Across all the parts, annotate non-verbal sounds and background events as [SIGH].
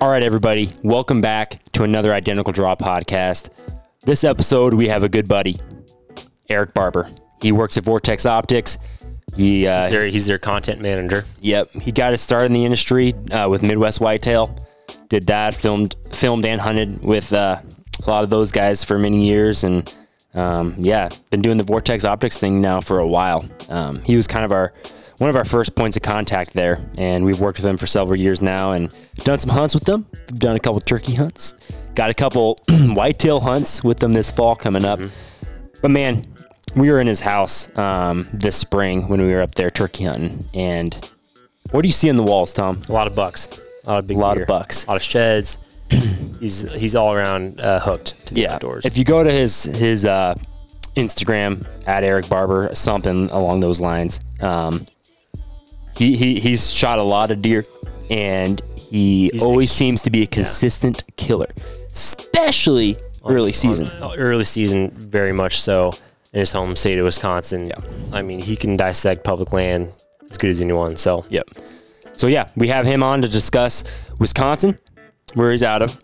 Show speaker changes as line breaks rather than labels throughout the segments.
All right, everybody, welcome back to another Identical Draw podcast. This episode, we have a good buddy, Erik Barber. He works at Vortex Optics. He, uh,
He's their, he's their content manager.
yep, he got his start in the industry uh, with Midwest Whitetail. Did that, filmed, filmed and hunted with uh, a lot of those guys for many years, and um, yeah, been doing the Vortex Optics thing now for a while. Um, he was kind of our one of our first points of contact there, and we've worked with them for several years now, and done some hunts with them. We've done a couple turkey hunts, got a couple [CLEARS THROAT] whitetail hunts with them this fall coming up. But man, we were in his house um, this spring when we were up there turkey hunting, and what do you see in the walls, Tom?
A lot of bucks. A lot of big
A lot
deer.
of bucks.
A lot of sheds. [CLEARS THROAT] he's he's all around uh, hooked to the
yeah.
outdoors.
If you go to his his uh, Instagram at Erik Barber, something along those lines, um, he, he he's shot a lot of deer, and he
He's
always
ex-
seems to be a consistent killer, especially early season.
On- early season, very much so. In his home state of Wisconsin. I mean, he can dissect public land as good as anyone. So
Yep. So yeah, we have him on to discuss Wisconsin, where he's out of,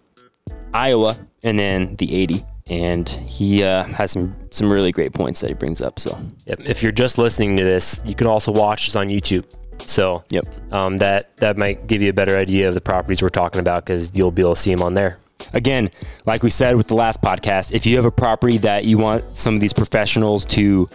Iowa, and then the 80. And he uh, has some some really great points that he brings up. So
Yep. If you're just listening to this, you can also watch us on YouTube. So
yep.
um, that that might give you a better idea of the properties we're talking about because you'll be able to see them on there.
Again, like we said with the last podcast, if you have a property that you want some of these professionals to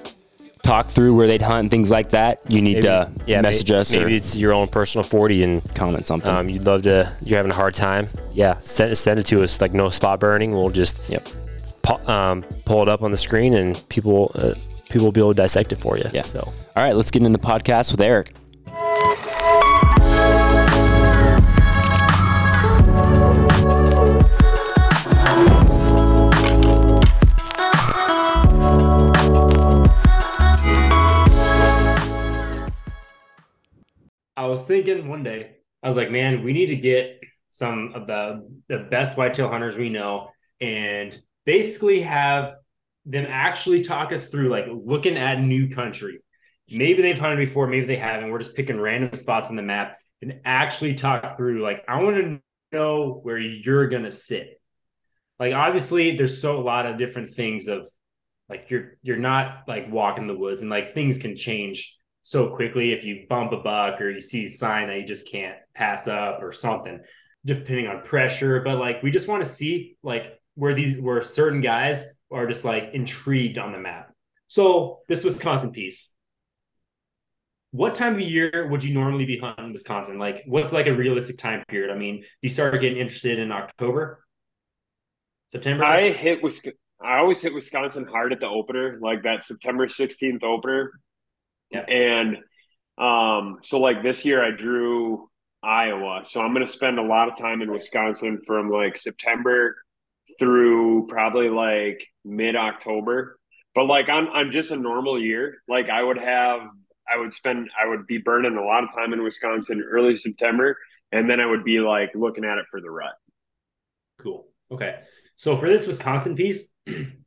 talk through where they'd hunt and things like that, you need to
yeah,
message
may-
us
Maybe it's your own personal 40 and
comment something.
um, you'd love to, you're having a hard time. Yeah, send, send it to us. Like no spot burning. We'll just
yep.
pu- um, pull it up on the screen and people uh, people will be able to dissect it for you.
Yeah.
So
All right, let's get into the podcast with
Erik. Was thinking one day, I was like, man, we need to get some of the the best whitetail hunters we know and basically have them actually talk us through like looking at new country. Maybe they've hunted before, maybe they haven't. We're just picking random spots on the map and actually talk through like I want to know where you're gonna sit. Like obviously there's so a lot of different things of like you're you're not like walking the woods and like things can change so quickly if you bump a buck or you see a sign that you just can't pass up or something depending on pressure. But like we just want to see like where these where certain guys are just like intrigued on the map. So this wisconsin piece. What time of year would you normally be hunting wisconsin? Like what's like a realistic time period? I mean you start getting interested in october? September?
I hit Wisconsin. I always hit Wisconsin hard at the opener, like that September 16th opener.
Yeah.
And um, so like this year I drew Iowa. So I'm gonna spend a lot of time in Wisconsin from like September through probably like mid October. But like on on just a normal year, like I would have I would spend I would be burning a lot of time in Wisconsin early September and then I would be like looking at it for the rut.
Cool. Okay. So for this Wisconsin piece, [CLEARS THROAT]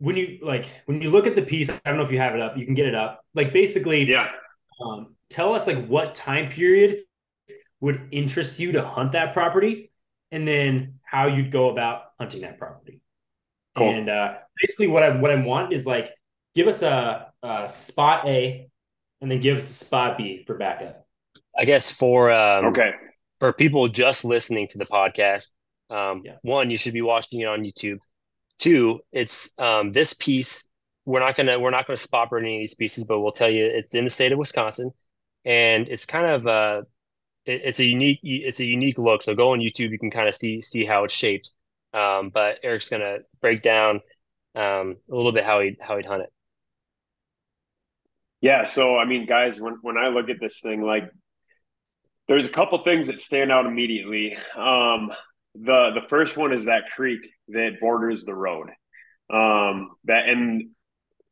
when you like when you look at the piece, I don't know if you have it up. You can get it up. Like basically,
Yeah.
um, tell us like what time period would interest you to hunt that property, and then how you'd go about hunting that property.
Cool.
And uh, basically, what I what I want is like give us a, a spot A, and then give us a spot B for backup.
I guess for um,
Okay.
for people just listening to the podcast, um,
Yeah.
one, you should be watching it on YouTube. Two, it's um, this piece. We're not gonna we're not gonna spot burn any of these pieces, but we'll tell you it's in the state of Wisconsin, and it's kind of uh, it, it's a unique it's a unique look. So go on YouTube, you can kind of see see how it's shaped. Um, but Erik's gonna break down um, a little bit how he how he'd hunt it.
Yeah, so I mean, guys, when when I look at this thing, like there's a couple things that stand out immediately. Um, the the first one is that creek that borders the road. Um, that and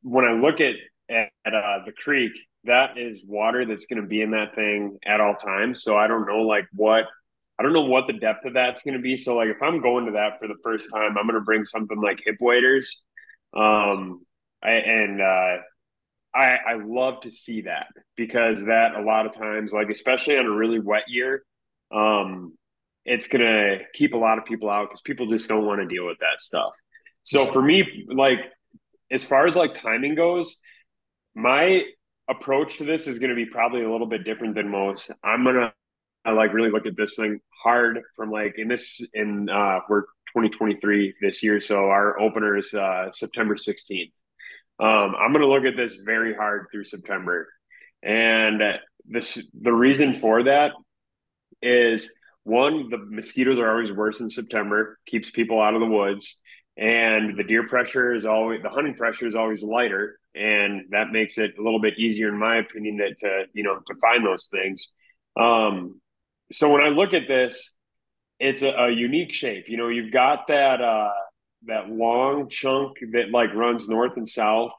when I look at at, uh, the creek, that is water that's going to be in that thing at all times. So I don't know like what I don't know what the depth of that's going to be. So like if I'm going to that for the first time, I'm going to bring something like hip waders. Um, I, and uh, I, I love to see that because that a lot of times, like especially on a really wet year, um, it's gonna keep a lot of people out because people just don't want to deal with that stuff. So for me, like as far as like timing goes, my approach to this is going to be probably a little bit different than most. I'm gonna I like really look at this thing hard from like in this in uh we're 2023 this year, so our opener is uh September 16th. Um, I'm gonna look at this very hard through September, and this the reason for that is one the mosquitoes are always worse in September, keeps people out of the woods and the deer pressure is always the hunting pressure is always lighter and that makes it a little bit easier in my opinion that to you know to find those things. Um so when i look at this it's a, a unique shape you know you've got that uh that long chunk that like runs north and south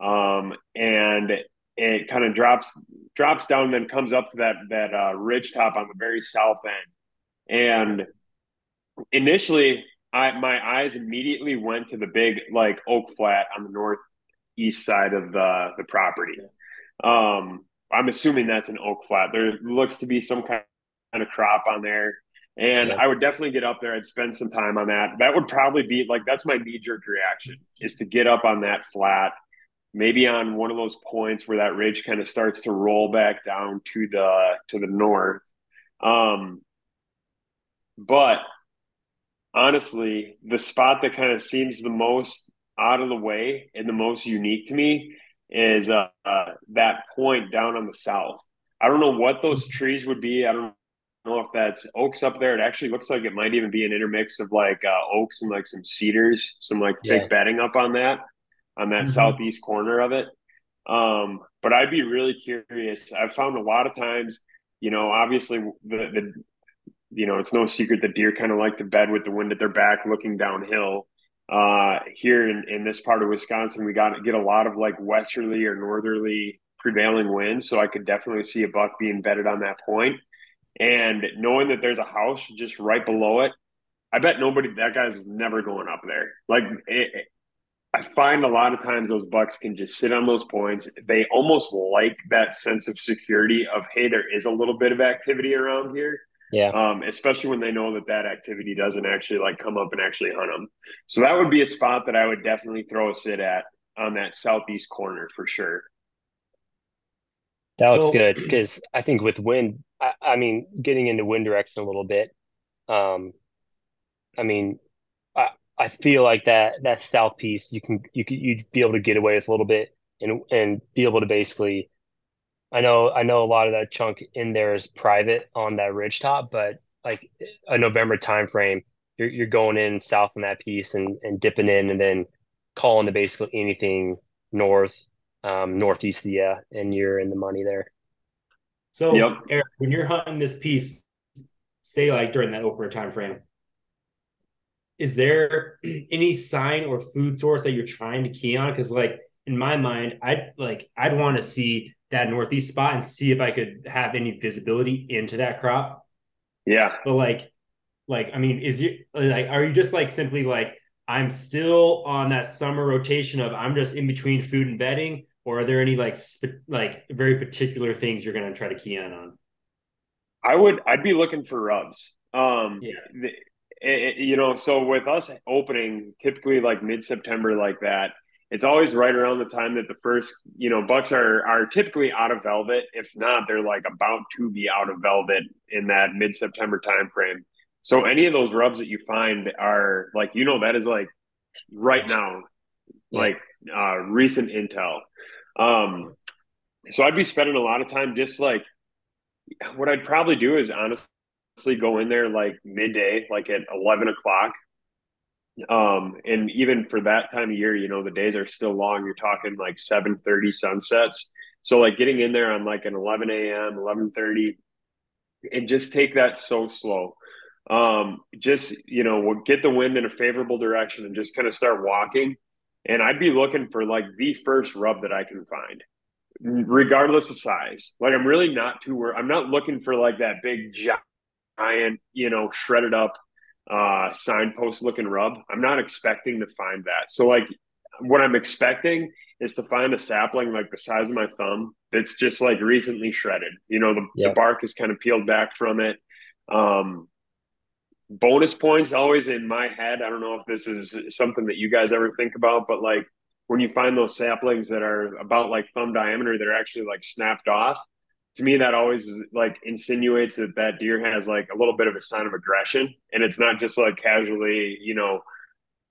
um and it kind of drops drops down and then comes up to that that uh, ridge top on the very south end and initially I my eyes immediately went to the big like oak flat on the northeast side of the the property. Um, I'm assuming that's an oak flat. There looks to be some kind of crop on there. And yeah. I would definitely get up there. I'd spend some time on that. That would probably be like that's my knee jerk reaction is to get up on that flat, maybe on one of those points where that ridge kind of starts to roll back down to the to the north. Um, but honestly, the spot that kind of seems the most out of the way and the most unique to me is uh, uh, that point down on the south. I don't know what those trees would be. I don't know if that's oaks up there. It actually looks like it might even be an intermix of like uh, oaks and like some cedars, some like yeah. thick bedding up on that, on that mm-hmm. southeast corner of it. Um, but I'd be really curious. I've found a lot of times, you know, obviously the, the you know, it's no secret that deer kind of like to bed with the wind at their back looking downhill. Uh, here in, in this part of Wisconsin, we got get a lot of like westerly or northerly prevailing winds. So I could definitely see a buck being bedded on that point. And knowing that there's a house just right below it, I bet nobody, that guy's never going up there. Like, it, I find a lot of times those bucks can just sit on those points. They almost like that sense of security of, hey, there is a little bit of activity around here.
Yeah.
Um, especially when they know that that activity doesn't actually like come up and actually hunt them. So that would be a spot that I would definitely throw a sit at on that southeast corner for sure.
That looks good because I think with wind, I, I, mean, getting into wind direction a little bit. Um, I mean, I I feel like that that south piece you can you could you'd be able to get away with a little bit and and be able to basically I know I know a lot of that chunk in there is private on that ridge top, but like a November timeframe, you're you're going in south on that piece and and dipping in and then calling to basically anything north, um, northeast of you, and you're in the money there.
So yep. Erik, when you're hunting this piece, say like during that opener time frame, is there [CLEARS THROAT] any sign or food source that you're trying to key on? Because like in my mind, I'd like I'd want to see that northeast spot and see if I could have any visibility into that crop.
Yeah.
But like, like I mean, is you like are you just like simply like I'm still on that summer rotation of I'm just in between food and bedding, or are there any like sp- like very particular things you're going to try to key in on?
I would I'd be looking for rubs. Um, yeah. The, it, you know, so with us opening typically like mid September like that, it's always right around the time that the first, you know, bucks are are typically out of velvet. If not, they're like about to be out of velvet in that mid September time frame. So any of those rubs that you find are like, you know, that is like right now, yeah. like uh, recent intel. Um, so I'd be spending a lot of time just like what I'd probably do is honestly go in there like midday, like at eleven o'clock, um, and even for that time of year, you know, the days are still long. You're talking like 7:30 sunsets. So like getting in there on like an 11 a.m., 11:30, and just take that so slow. Um, just you know, we'll get the wind in a favorable direction and just kind of start walking. And I'd be looking for like the first rub that I can find, regardless of size. Like I'm really not too worried. I'm not looking for like that big giant, you know, shredded up uh, signpost looking rub. I'm not expecting to find that. So like what I'm expecting is to find a sapling like the size of my thumb that's just like recently shredded. You know, the, the bark is kind of peeled back from it. Um, bonus points always in my head. I don't know if this is something that you guys ever think about, but like when you find those saplings that are about like thumb diameter, they're actually like snapped off. To me, that always like insinuates that that deer has like a little bit of a sign of aggression, and it's not just like casually, you know,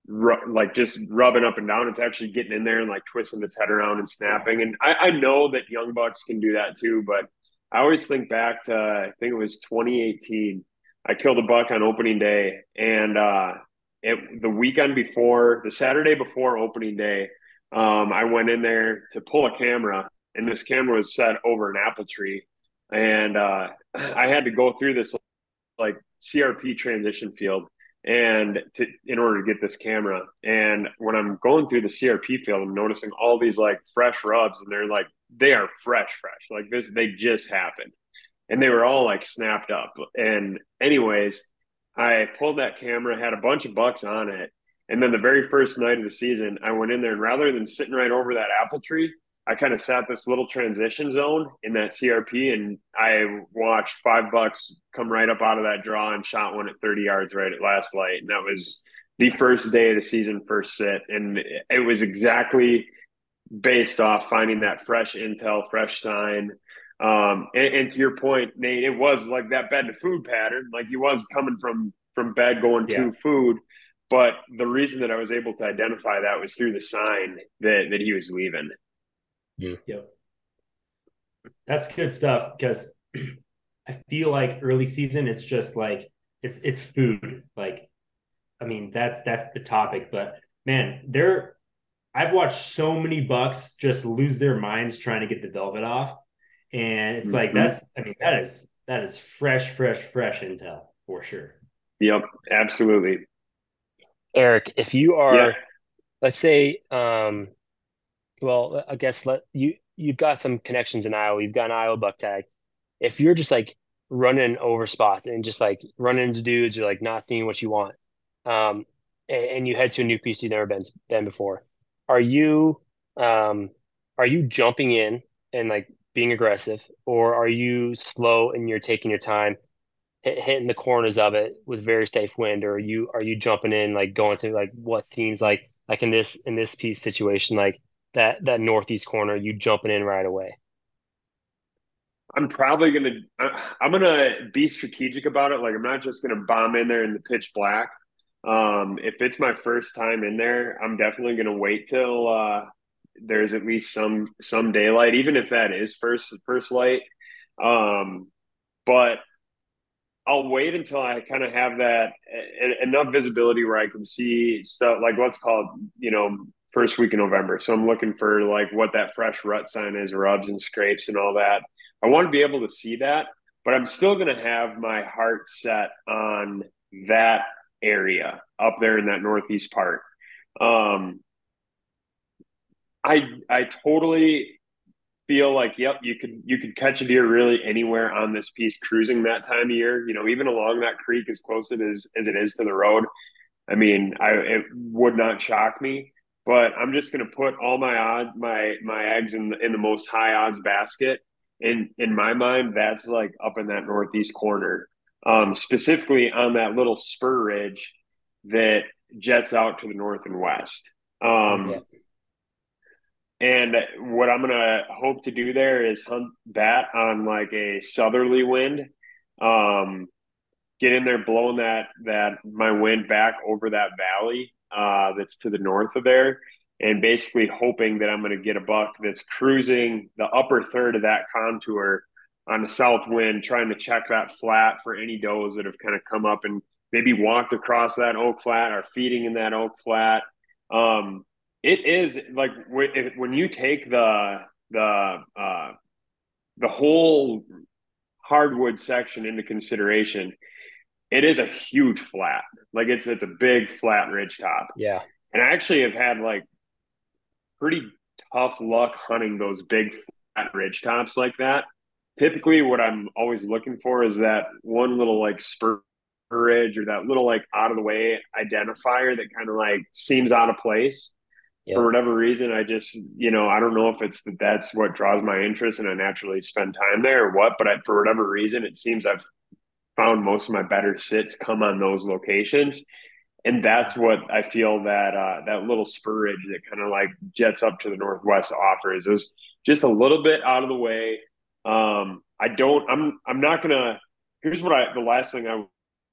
ru- like just rubbing up and down. It's actually getting in there and like twisting its head around and snapping. And I, I know that young bucks can do that too, but I always think back to I think it was 2018 I killed a buck on opening day, and uh, it, the weekend before, the Saturday before opening day, um, I went in there to pull a camera, and this camera was set over an apple tree, and uh, I had to go through this like CRP transition field, and to in order to get this camera, and when I'm going through the CRP field, I'm noticing all these like fresh rubs, and they're like they are fresh, fresh, like this they just happened and they were all like snapped up. And anyways, I pulled that camera, had a bunch of bucks on it. And then the very first night of the season, I went in there and rather than sitting right over that apple tree, I kind of sat this little transition zone in that CRP and I watched five bucks come right up out of that draw and shot one at 30 yards right at last light. And that was the first day of the season, first sit. And it was exactly based off finding that fresh intel, fresh sign, um, and, and, to your point, Nate, it was like that bed to food pattern. Like he was coming from from bed going yeah. to food. But the reason that I was able to identify that was through the sign that that he was leaving.
Yeah. Yep. That's good stuff because [CLEARS THROAT] I feel like early season it's just like it's it's food. Like I mean that's that's the topic, but man, there I've watched so many bucks just lose their minds trying to get the velvet off and it's mm-hmm. like that's I mean that is that is fresh, fresh, fresh intel for sure.
Yep, absolutely.
Erik, if you are yeah. let's say um well, I guess let you you've got some connections in Iowa, you've got an Iowa buck tag. If you're just like running over spots and just like running into dudes you're like not seeing what you want, um, and, and you head to a new piece you've never been been before, are you um are you jumping in and like being aggressive, or are you slow and you're taking your time, hitting the corners of it with very safe wind, or are you are you jumping in like going to like what seems like like in this in this piece situation like that that northeast corner, you jumping in right away?
I'm probably gonna I'm gonna be strategic about it. Like I'm not just gonna bomb in there in the pitch black. Um, if it's my first time in there, I'm definitely gonna wait till uh, there's at least some some daylight, even if that is first first light. Um, but I'll wait until I kind of have that enough visibility where I can see stuff like let's call it, you know, first week in November. So I'm looking for like what that fresh rut sign is, rubs and scrapes and all that. I want to be able to see that, but I'm still going to have my heart set on that area up there in that northeast part. Um, I I totally feel like yep you could you could catch a deer really anywhere on this piece cruising that time of year you know even along that creek as close it is as it is to the road i mean i it would not shock me but i'm just going to put all my odd my my eggs in the, in the most high odds basket. In in my mind that's like up in that northeast corner. Um specifically on that little spur ridge that jets out to the north and west. Um yeah. and what I'm gonna hope to do there is hunt that on like a southerly wind. Um, get in there, blowing that that my wind back over that valley uh, that's to the north of there, and basically hoping that I'm going to get a buck that's cruising the upper third of that contour on the south wind, trying to check that flat for any does that have kind of come up and maybe walked across that oak flat or feeding in that oak flat. Um, it is like when you take the the uh, the whole hardwood section into consideration, it is a huge flat. Like it's it's a big flat ridge top.
Yeah.
And I actually have had like pretty tough luck hunting those big flat ridge tops like that. Typically what I'm always looking for is that one little like spur ridge or that little like out of the way identifier that kind of like seems out of place Yep. For whatever reason, I just, you know, I don't know if it's that that's what draws my interest and I naturally spend time there or what, but I, for whatever reason, it seems I've found most of my better sits come on those locations. And that's what I feel that uh, that little spur ridge that kind of like jets up to the northwest offers. is just a little bit out of the way. Um, I don't. I'm. I'm not gonna. Here's what I. The last thing I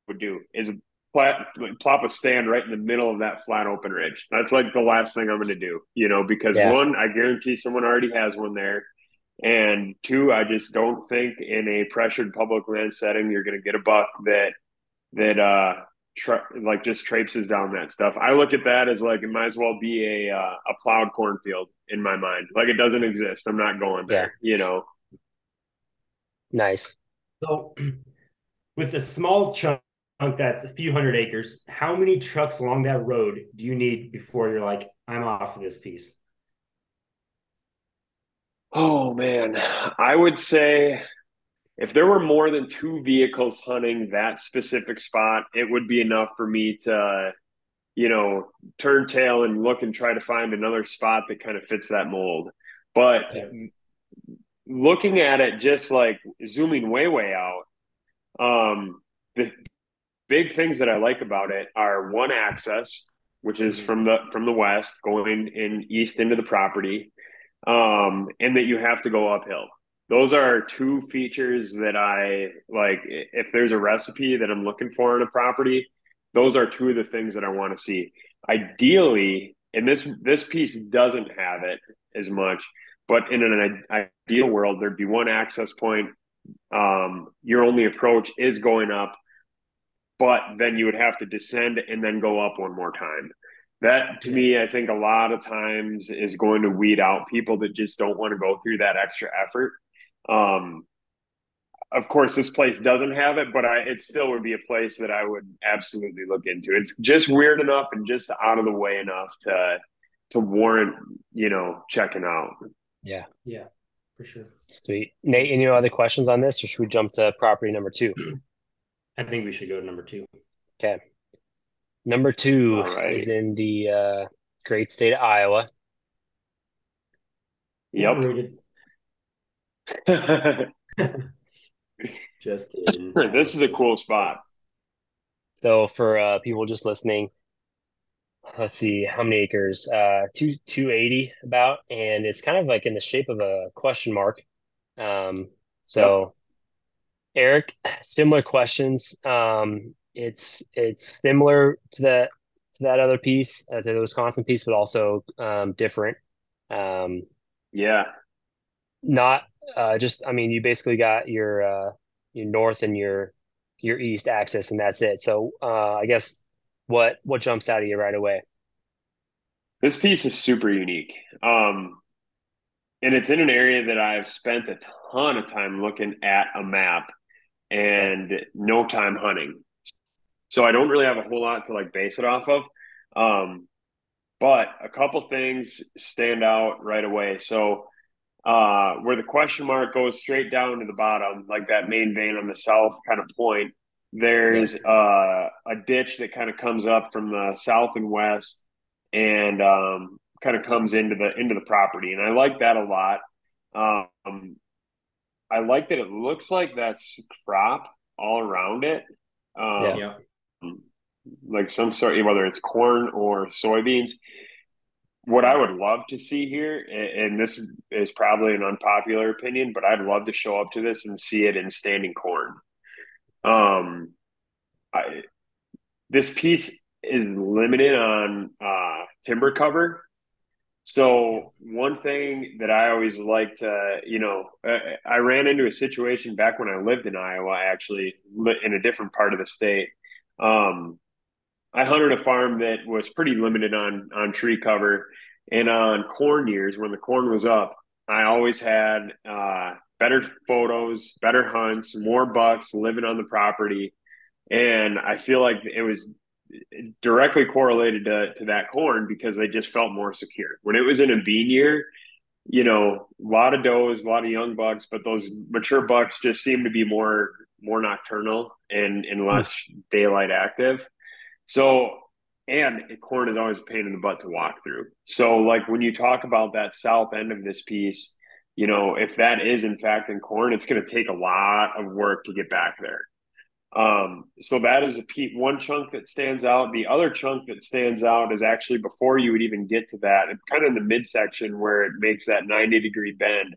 would do is plat, plop a stand right in the middle of that flat open ridge. That's like the last thing I'm going to do, you know, because yeah. one, I guarantee someone already has one there. And two, I just don't think in a pressured public land setting you're going to get a buck that that uh tra- like just traipses down that stuff. I look at that as like it might as well be a uh, a plowed cornfield in my mind. Like it doesn't exist. I'm not going there. Yeah. You know.
Nice.
So, [CLEARS THROAT] with a small chunk that's a few hundred acres, how many trucks along that road do you need before you're like, I'm off of this piece?
Oh man, I would say if there were more than two vehicles hunting that specific spot, it would be enough for me to, you know, turn tail and look and try to find another spot that kind of fits that mold. But looking at it, just like zooming way, way out, um, the big things that I like about it are one access, which is mm-hmm. from the from the west going in east into the property um, and that you have to go uphill. Those are two features that I like. If there's a recipe that I'm looking for in a property, those are two of the things that I want to see. Ideally, and this this piece doesn't have it as much, but in an ideal world, there'd be one access point. Um, your only approach is going up, but then you would have to descend and then go up one more time that to me i think a lot of times is going to weed out people that just don't want to go through that extra effort. Um, of course this place doesn't have it but I, it still would be a place that i would absolutely look into. It's just weird enough and just out of the way enough to to warrant you know checking out.
Yeah.
Yeah for sure.
Sweet. Nate any other questions on this or should we jump to property number two? [CLEARS THROAT]
I think we should go to number two.
Okay Number two right. is in the uh, great state of Iowa.
Yep. [LAUGHS]
just [LAUGHS] kidding.
This is a cool spot.
So for uh, people just listening, let's see how many acres. Uh, two two eighty about, and it's kind of like in the shape of a question mark. Um, so, yep. Erik, similar questions. Um, it's it's similar to that to that other piece, uh, to the Wisconsin piece, but also um, different. Um,
yeah.
Not uh, just. I mean, you basically got your uh, your north and your your east axis, and that's it. So uh, I guess what what jumps out of you right away?
This piece is super unique. Um, and it's in an area that I've spent a ton of time looking at a map and no time hunting. So I don't really have a whole lot to like base it off of. Um, but a couple things stand out right away. So uh, where the question mark goes straight down to the bottom, like that main vein on the south kind of point, there's uh, a ditch that kind of comes up from the south and west and um, kind of comes into the into the property, and I like that a lot. Um, I like that it looks like that's crop all around it. Um, yeah like some sort, whether it's corn or soybeans. What I would love to see here, and this is probably an unpopular opinion, but I'd love to show up to this and see it in standing corn. Um, I, this piece is limited on uh, timber cover. So one thing that I always like to, you know, I ran into a situation back when I lived in Iowa, actually in a different part of the state. Um, I hunted a farm that was pretty limited on on tree cover and on corn years when the corn was up. I always had uh, better photos, better hunts, more bucks living on the property, and I feel like it was directly correlated to, to that corn because they just felt more secure. When it was in a bean year, you know, a lot of does, a lot of young bucks, but those mature bucks just seem to be more more nocturnal and and less daylight active. So, and corn is always a pain in the butt to walk through. So, like when you talk about that south end of this piece, you know, if that is in fact in corn, it's going to take a lot of work to get back there. Um, so that is a pe- one chunk that stands out. The other chunk that stands out is actually before you would even get to that, kind of in the midsection where it makes that 90 degree bend.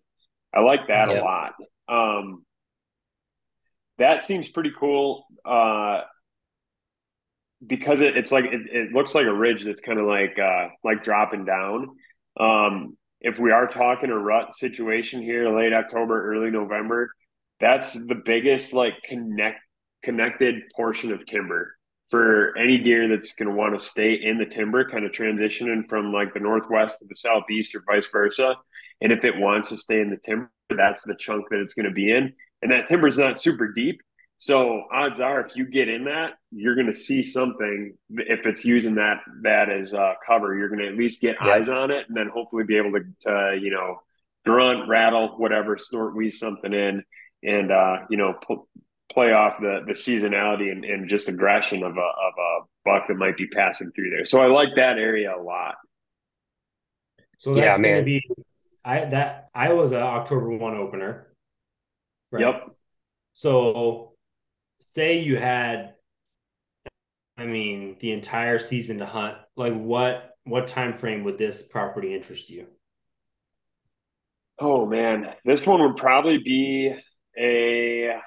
I like that a lot. Um, that seems pretty cool. Uh, because it, it's like it, it, looks like a ridge that's kind of like uh, like dropping down. Um, if we are talking a rut situation here, late October, early November, that's the biggest like connect connected portion of timber for any deer that's going to want to stay in the timber, kind of transitioning from like the northwest to the southeast or vice versa. And if it wants to stay in the timber, that's the chunk that it's going to be in. And that timber is not super deep, so odds are, if you get in that, you're going to see something. If it's using that that as uh, cover, you're going to at least get yeah. eyes on it, and then hopefully be able to, to, you know, grunt, rattle, whatever, snort, wheeze something in, and uh, you know, pl- play off the the seasonality and, and just aggression of a of a buck that might be passing through there. So I like that area a lot.
So that's yeah, man. Be, I that I was an October one opener.
Right? Yep.
So say you had I mean the entire season to hunt, like what what time frame would this property interest you?
Oh man, this one would probably be a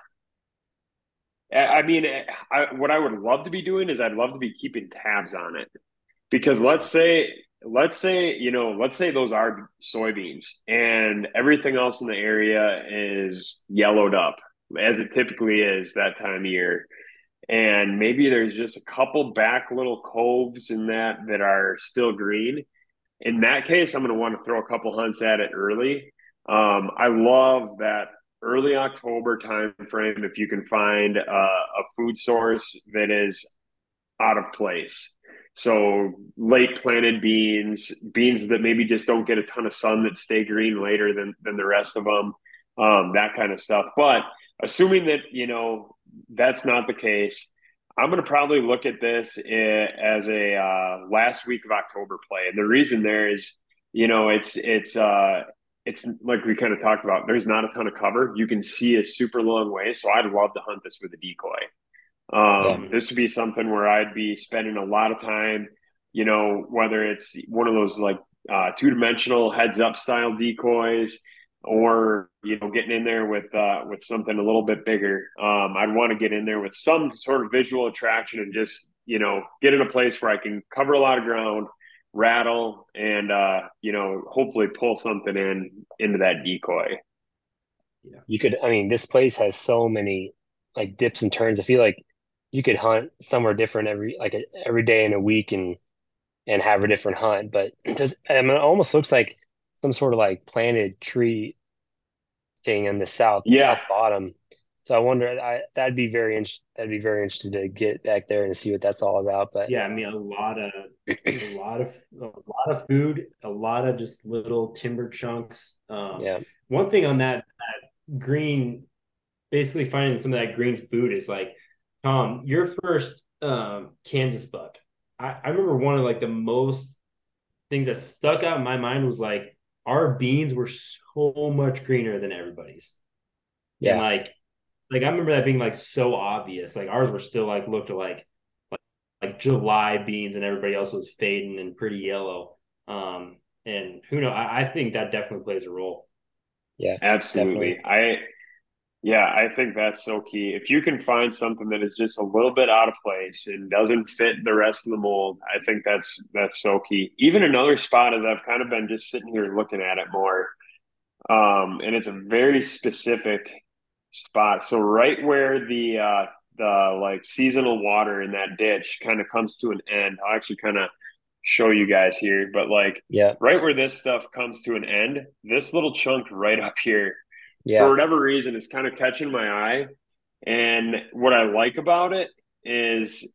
I mean, I, what I would love to be doing is I'd love to be keeping tabs on it. Because let's say, let's say, you know, let's say those are soybeans and everything else in the area is yellowed up as it typically is that time of year. And maybe there's just a couple back little coves in that that are still green. In that case, I'm going to want to throw a couple hunts at it early. Um, I love that early October time frame if you can find a, a food source that is out of place. So late planted beans, beans that maybe just don't get a ton of sun that stay green later than than the rest of them, um, that kind of stuff. But assuming that you know that's not the case i'm going to probably look at this as a uh, last week of october play. And the reason there is you know it's it's uh it's like we kind of talked about there's not a ton of cover. You can see a super long way so i'd love to hunt this with a decoy. Um, yeah. this would be something where i'd be spending a lot of time you know whether it's one of those like uh, two-dimensional heads up style decoys or you know getting in there with uh, with something a little bit bigger. Um, I'd want to get in there with some sort of visual attraction and just you know get in a place where I can cover a lot of ground, rattle, and uh, you know hopefully pull something in into that decoy.
You could. I mean, this place has so many like dips and turns. I feel like you could hunt somewhere different every like a, every day in a week and and have a different hunt. But it [CLEARS THROAT] does I mean, it almost looks like some sort of like planted tree thing in the south yeah. south bottom. So I wonder, I that'd be very interesting. That'd be very interesting to get back there and see what that's all about. But
yeah, I mean, a lot of a lot of a lot of food, a lot of just little timber chunks. Um, yeah. One thing on that, that green, basically finding some of that green food is like, Tom, your first um, Kansas buck. I, I remember one of like the most things that stuck out in my mind was like our beans were so much greener than everybody's. Yeah. And like, like I remember that being like so obvious. Like ours were still like looked like like, like July beans, and everybody else was fading and pretty yellow. Um, and who know? I, I think that definitely plays a role.
Yeah, absolutely. Definitely. I yeah, I think that's so key. If you can find something that is just a little bit out of place and doesn't fit the rest of the mold, I think that's that's so key. Even another spot is I've kind of been just sitting here looking at it more. Um, and it's a very specific spot. So right where the uh the like seasonal water in that ditch kind of comes to an end. I'll actually kind of show you guys here, but like
yeah,
right where this stuff comes to an end, this little chunk right up here yeah. for whatever reason, it's kind of catching my eye. And what I like about it is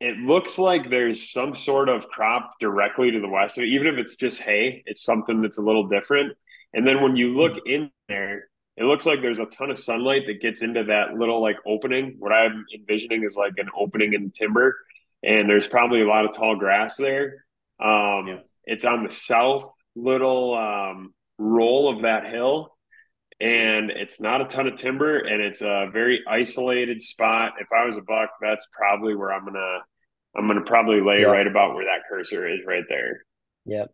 it looks like there's some sort of crop directly to the west of it. Even if it's just hay, it's something that's a little different. And then when you look in there, it looks like there's a ton of sunlight that gets into that little like opening. What I'm envisioning is like an opening in timber, and there's probably a lot of tall grass there. Um, yeah. It's on the south little um, roll of that hill, and it's not a ton of timber and it's a very isolated spot. If I was a buck, that's probably where I'm gonna I'm gonna probably lay yep. right about where that cursor is right there.
Yep.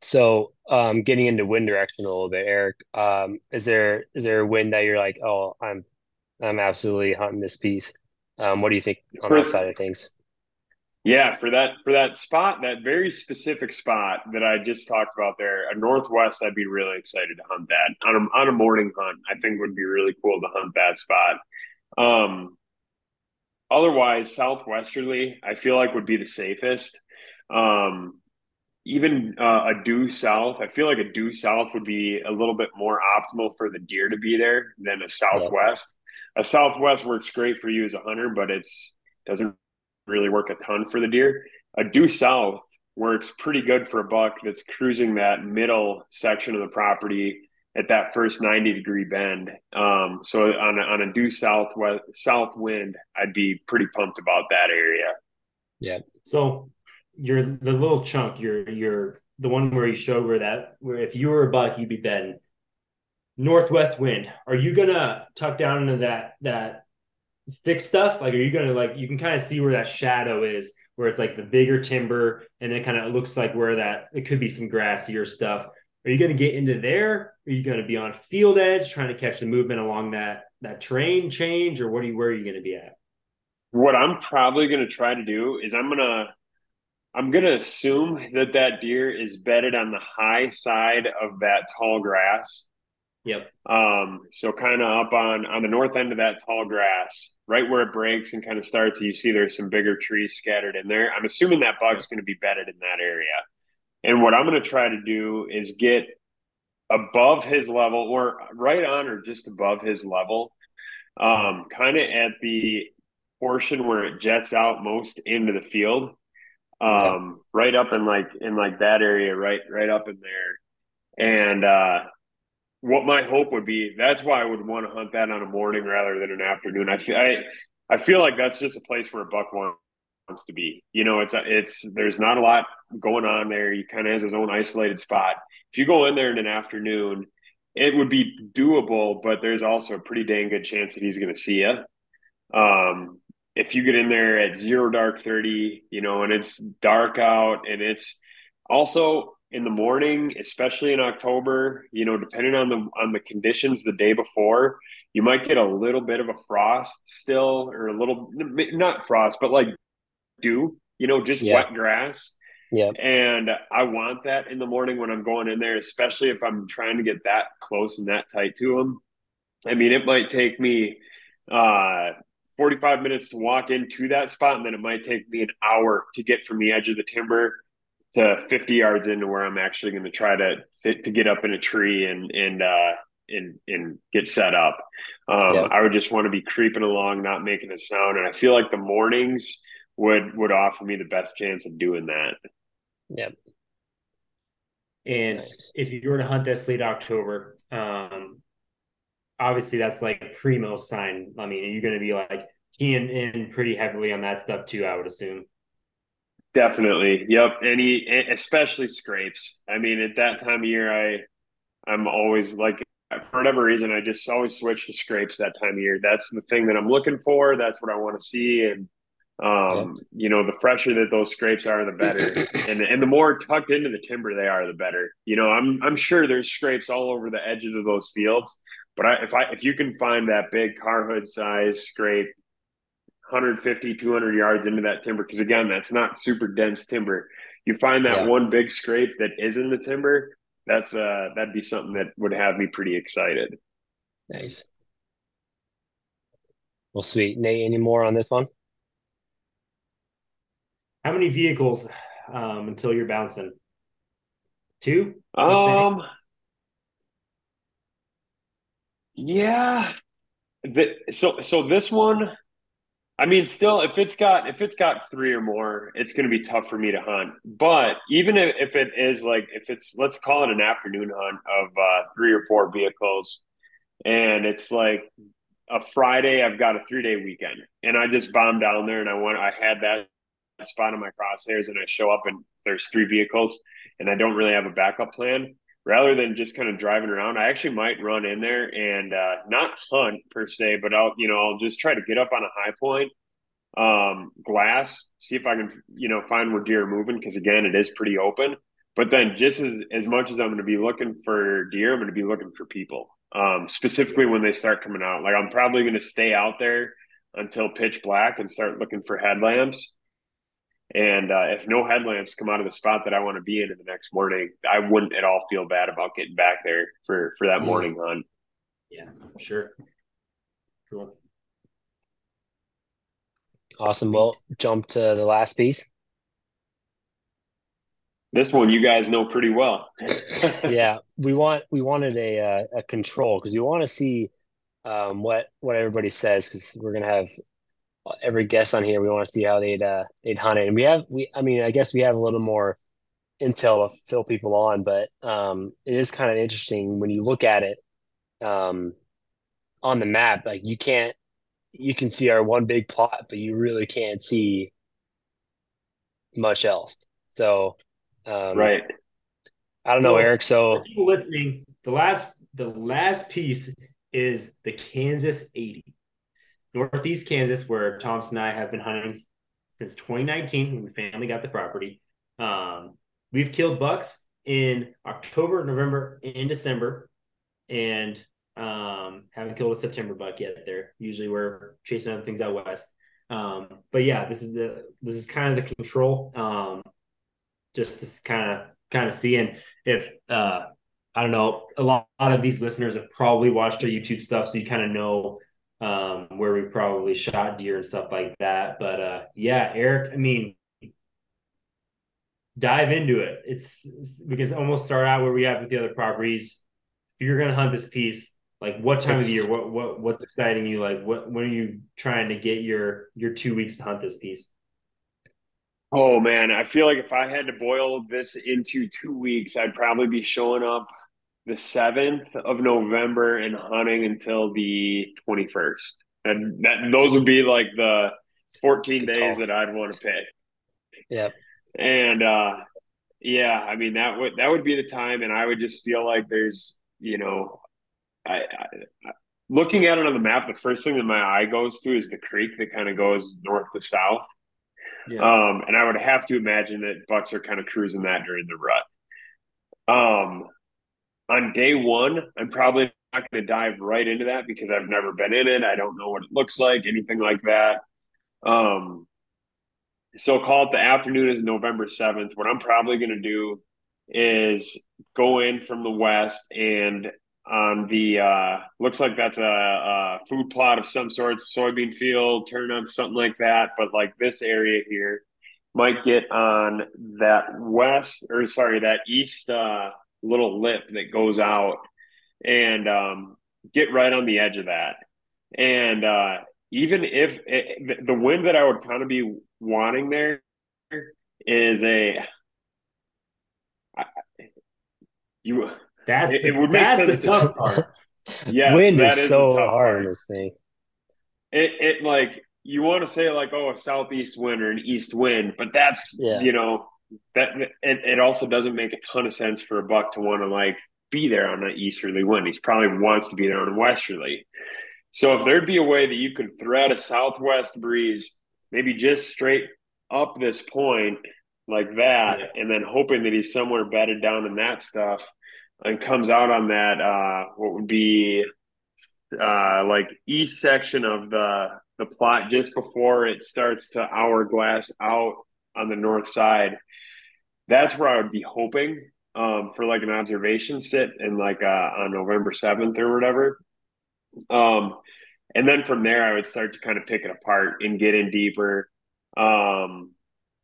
So um getting into wind direction a little bit, Erik, um, is there is there a wind that you're like, oh, I'm I'm absolutely hunting this piece. Um, what do you think on For, that side of things?
Yeah, for that for that spot, that very specific spot that I just talked about there, a northwest, I'd be really excited to hunt that on a on a morning hunt. I think would be really cool to hunt that spot. Um, otherwise, southwesterly, I feel like would be the safest. Um, even uh, a due south, I feel like a due south would be a little bit more optimal for the deer to be there than a southwest. Yeah. A southwest works great for you as a hunter, but it's doesn't really work a ton for the deer. A due south works pretty good for a buck that's cruising that middle section of the property at that first 90 degree bend. Um, so on a, on a due south south wind, I'd be pretty pumped about that area.
Yeah. So you're the little chunk, you're, you're the one where you showed where that, where if you were a buck, you'd be betting northwest wind. Are you going to tuck down into that, that thick stuff? Like, are you gonna like you can kind of see where that shadow is, where it's like the bigger timber, and then kind of looks like where that it could be some grassier stuff. Are you gonna get into there? Are you gonna be on field edge trying to catch the movement along that that terrain change, or what are you where are you gonna be at?
What I'm probably gonna try to do is I'm gonna I'm gonna assume that that deer is bedded on the high side of that tall grass
Yep.
Um, so kind of up on on the north end of that tall grass, right where it breaks and kind of starts, you see there's some bigger trees scattered in there. I'm assuming that buck's going to be bedded in that area. And what I'm going to try to do is get above his level or right on or just above his level, um, kind of at the portion where it jets out most into the field. Um, right up in like in like that area, right, right up in there. And uh what my hope would be. That's why I would want to hunt that on a morning rather than an afternoon. I feel I, I feel like that's just a place where a buck wants to be. You know, it's it's there's not a lot going on there. He kind of has his own isolated spot. If you go in there in an afternoon, it would be doable, but there's also a pretty dang good chance that he's going to see you. Um, if you get in there at zero dark 30, you know, and it's dark out and it's also in the morning, especially in October, you know, depending on the on the conditions the day before, you might get a little bit of a frost still, or a little not frost, but like dew, you know, just yeah. wet grass.
Yeah.
And I want that in the morning when I'm going in there, especially if I'm trying to get that close and that tight to them. I mean, it might take me uh 45 minutes to walk into that spot, and then it might take me an hour to get from the edge of the timber to 50 yards into where I'm actually going to try to to get up in a tree and and uh, and and get set up. Um, I would just want to be creeping along, not making a sound, and I feel like the mornings would would offer me the best chance of doing that.
Yep.
And nice. if you were to hunt this late October, um, obviously that's like primo sign. I mean, you're going to be like keying in pretty heavily on that stuff too. I would assume.
Definitely. Yep. Any, especially scrapes. I mean, at that time of year, I, I'm always like, for whatever reason, I just always switch to scrapes that time of year. That's the thing that I'm looking for. That's what I want to see. And, um, yep. you know, the fresher that those scrapes are, the better. [CLEARS THROAT] and, and the more tucked into the timber they are, the better. You know, I'm, I'm sure there's scrapes all over the edges of those fields. But I, if I, if you can find that big car hood size scrape 150, 200 yards into that timber. Because again, that's not super dense timber. You find that yeah. one big scrape that is in the timber. That's uh, that'd be something that would have me pretty excited.
Nice. Well, sweet. Nate, any more on this one?
How many vehicles um, until you're bouncing? Two?
Um. Yeah. The, so so this one I mean, still, if it's got if it's got three or more, it's going to be tough for me to hunt. But even if, if it is like if it's let's call it an afternoon hunt of uh, three or four vehicles, and it's like a Friday, I've got a three day weekend, and I just bombed down there, and I went, I had that spot on my crosshairs, and I show up, and there's three vehicles, and I don't really have a backup plan. Rather than just kind of driving around, I actually might run in there and uh, not hunt per se, but I'll you know I'll just try to get up on a high point, um, glass, see if I can you know find where deer are moving because again it is pretty open. But then just as as much as I'm going to be looking for deer, I'm going to be looking for people. Um, specifically when they start coming out. Like I'm probably going to stay out there until pitch black and start looking for headlamps and uh, if no headlamps come out of the spot that I want to be in in the next morning, I wouldn't at all feel bad about getting back there for for that mm. morning hunt.
Yeah, sure. Cool.
Awesome. Well, jump to the last piece.
This one you guys know pretty well. [LAUGHS]
yeah, we want we wanted a uh, a control because you want to see um, what what everybody says because we're gonna have every guest on here. We want to see how they'd uh, they'd hunt it, and we have we. I mean, I guess we have a little more intel to fill people on, but um, it is kind of interesting when you look at it um, on the map. Like you can't, you can see our one big plot, but you really can't see much else. So, um,
right.
I don't know, Erik. So
people listening, the last the last piece is the Kansas 80 northeast Kansas, where Thompson and I have been hunting since 2019 when the family got the property. Um, we've killed bucks in October, November, and December, and um, haven't killed a September buck yet. There, usually we're chasing other things out west. Um, but yeah, this is the this is kind of the control. Um, just this kind of kind of seeing if uh, I don't know. A lot, a lot of these listeners have probably watched our YouTube stuff, so you kind of know um, where we probably shot deer and stuff like that. But uh, yeah, Erik, I mean, dive into it. It's, it's, we can almost start out where we have with the other properties. If you're gonna hunt this piece, like what time of the year? What what what's exciting you? Like what when are you trying to get your your two weeks to hunt this piece?
Oh man, I feel like if I had to boil this into two weeks, I'd probably be showing up the 7th of November and hunting until the 21st. And that those would be like the 14 days that I'd want to pick.
Yep.
And uh yeah, I mean that would that would be the time and I would just feel like there's, you know, I, I, looking at it on the map, the first thing that my eye goes to is the creek that kind of goes north to south. Yeah. Um, and I would have to imagine that bucks are kind of cruising that during the rut. Um, on day one, I'm probably not going to dive right into that because I've never been in it. I don't know what it looks like, anything like that. Um, so call it the afternoon is November 7th. What I'm probably going to do is go in from the west and on the uh looks like that's a, a food plot of some sort, soybean field, turn on something like that. But like this area here might get on that west or sorry, that east uh little lip that goes out and um, get right on the edge of that. And uh, even if it, the wind that I would kind of be wanting there is a I, you
that's it, the, it would make sense the tough [LAUGHS] part.
yes, wind is, is so hard this thing.
It it like you want to say like oh a southeast wind or an east wind, but that's yeah. you know that it, it also doesn't make a ton of sense for a buck to want to like be there on an easterly wind. He's probably wants to be there on a westerly. So if there'd be a way that you could thread a southwest breeze, maybe just straight up this point like that, yeah. and then hoping that he's somewhere bedded down in that stuff and comes out on that uh what would be uh like east section of the the plot just before it starts to hourglass out on the north side that's where I would be hoping um, for like an observation sit and like uh, on November 7th or whatever. Um, and then from there, I would start to kind of pick it apart and get in deeper. Um,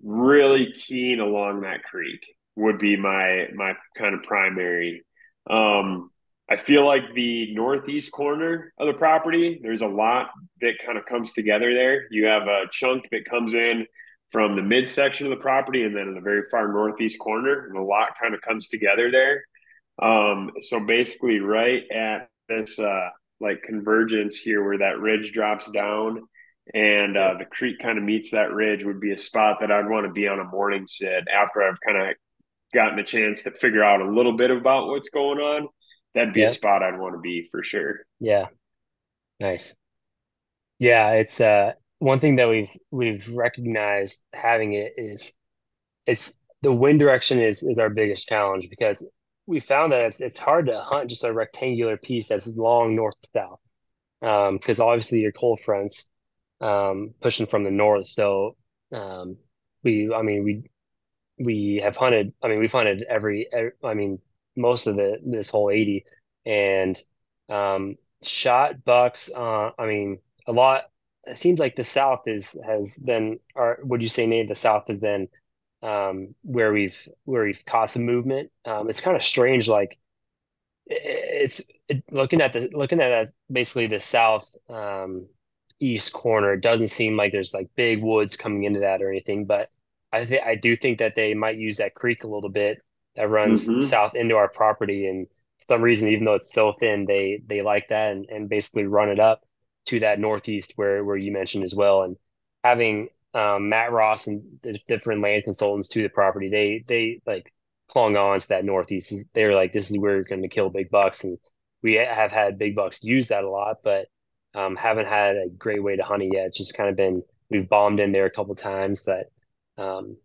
really keen along that creek would be my my kind of primary. Um, I feel like the northeast corner of the property, there's a lot that kind of comes together there. You have a chunk that comes in from the midsection of the property and then in the very far northeast corner. And a lot kind of comes together there. Um, so basically, right at this uh, like convergence here where that ridge drops down and uh, the creek kind of meets that ridge would be a spot that I'd want to be on a morning sit after I've kind of gotten a chance to figure out a little bit about what's going on, that'd be
Yeah.
a spot I'd want to be for sure.
Yeah. Nice. Yeah, it's uh one thing that we've we've recognized having it is it's the wind direction is is our biggest challenge because we found that it's it's hard to hunt just a rectangular piece that's long north to south. Um, because obviously your cold fronts um pushing from the north. So um we I mean we we have hunted I mean we've hunted every, every I mean most of the this whole 80 and um shot bucks uh I mean a lot it seems like the south is has been or would you say Nate the south has been um where we've where we've caught some movement um it's kind of strange like it's it, looking at the looking at that basically the south um east corner it doesn't seem like there's like big woods coming into that or anything but I think I do think that they might use that creek a little bit that runs
Mhm.
south into our property and for some reason even though it's so thin they they like that and, and basically run it up to that northeast where where you mentioned as well. And having um, Matt Ross and the different land consultants to the property they they like clung on to that northeast. They were like this is where we're going to kill big bucks. And we have had big bucks use that a lot but um, haven't had a great way to hunt it yet. It's just kind of been we've bombed in there a couple times but um,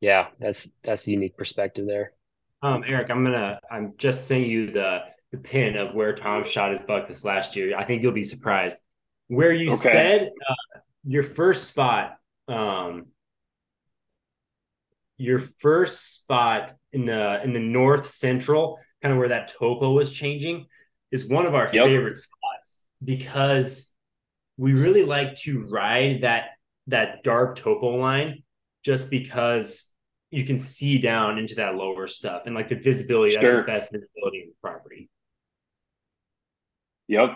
yeah that's that's a unique perspective there.
Um, Erik, I'm gonna I'm just sending you the the pin of where Tom shot his buck this last year. I think you'll be surprised. Where you
Okay.
said uh, your first spot, um, your first spot in the in the north central, kind of where that topo was changing, is one of our
Yep.
favorite spots because we really like to ride that that dark topo line just because you can see down into that lower stuff and like the visibility that's the best visibility in the property
Yep,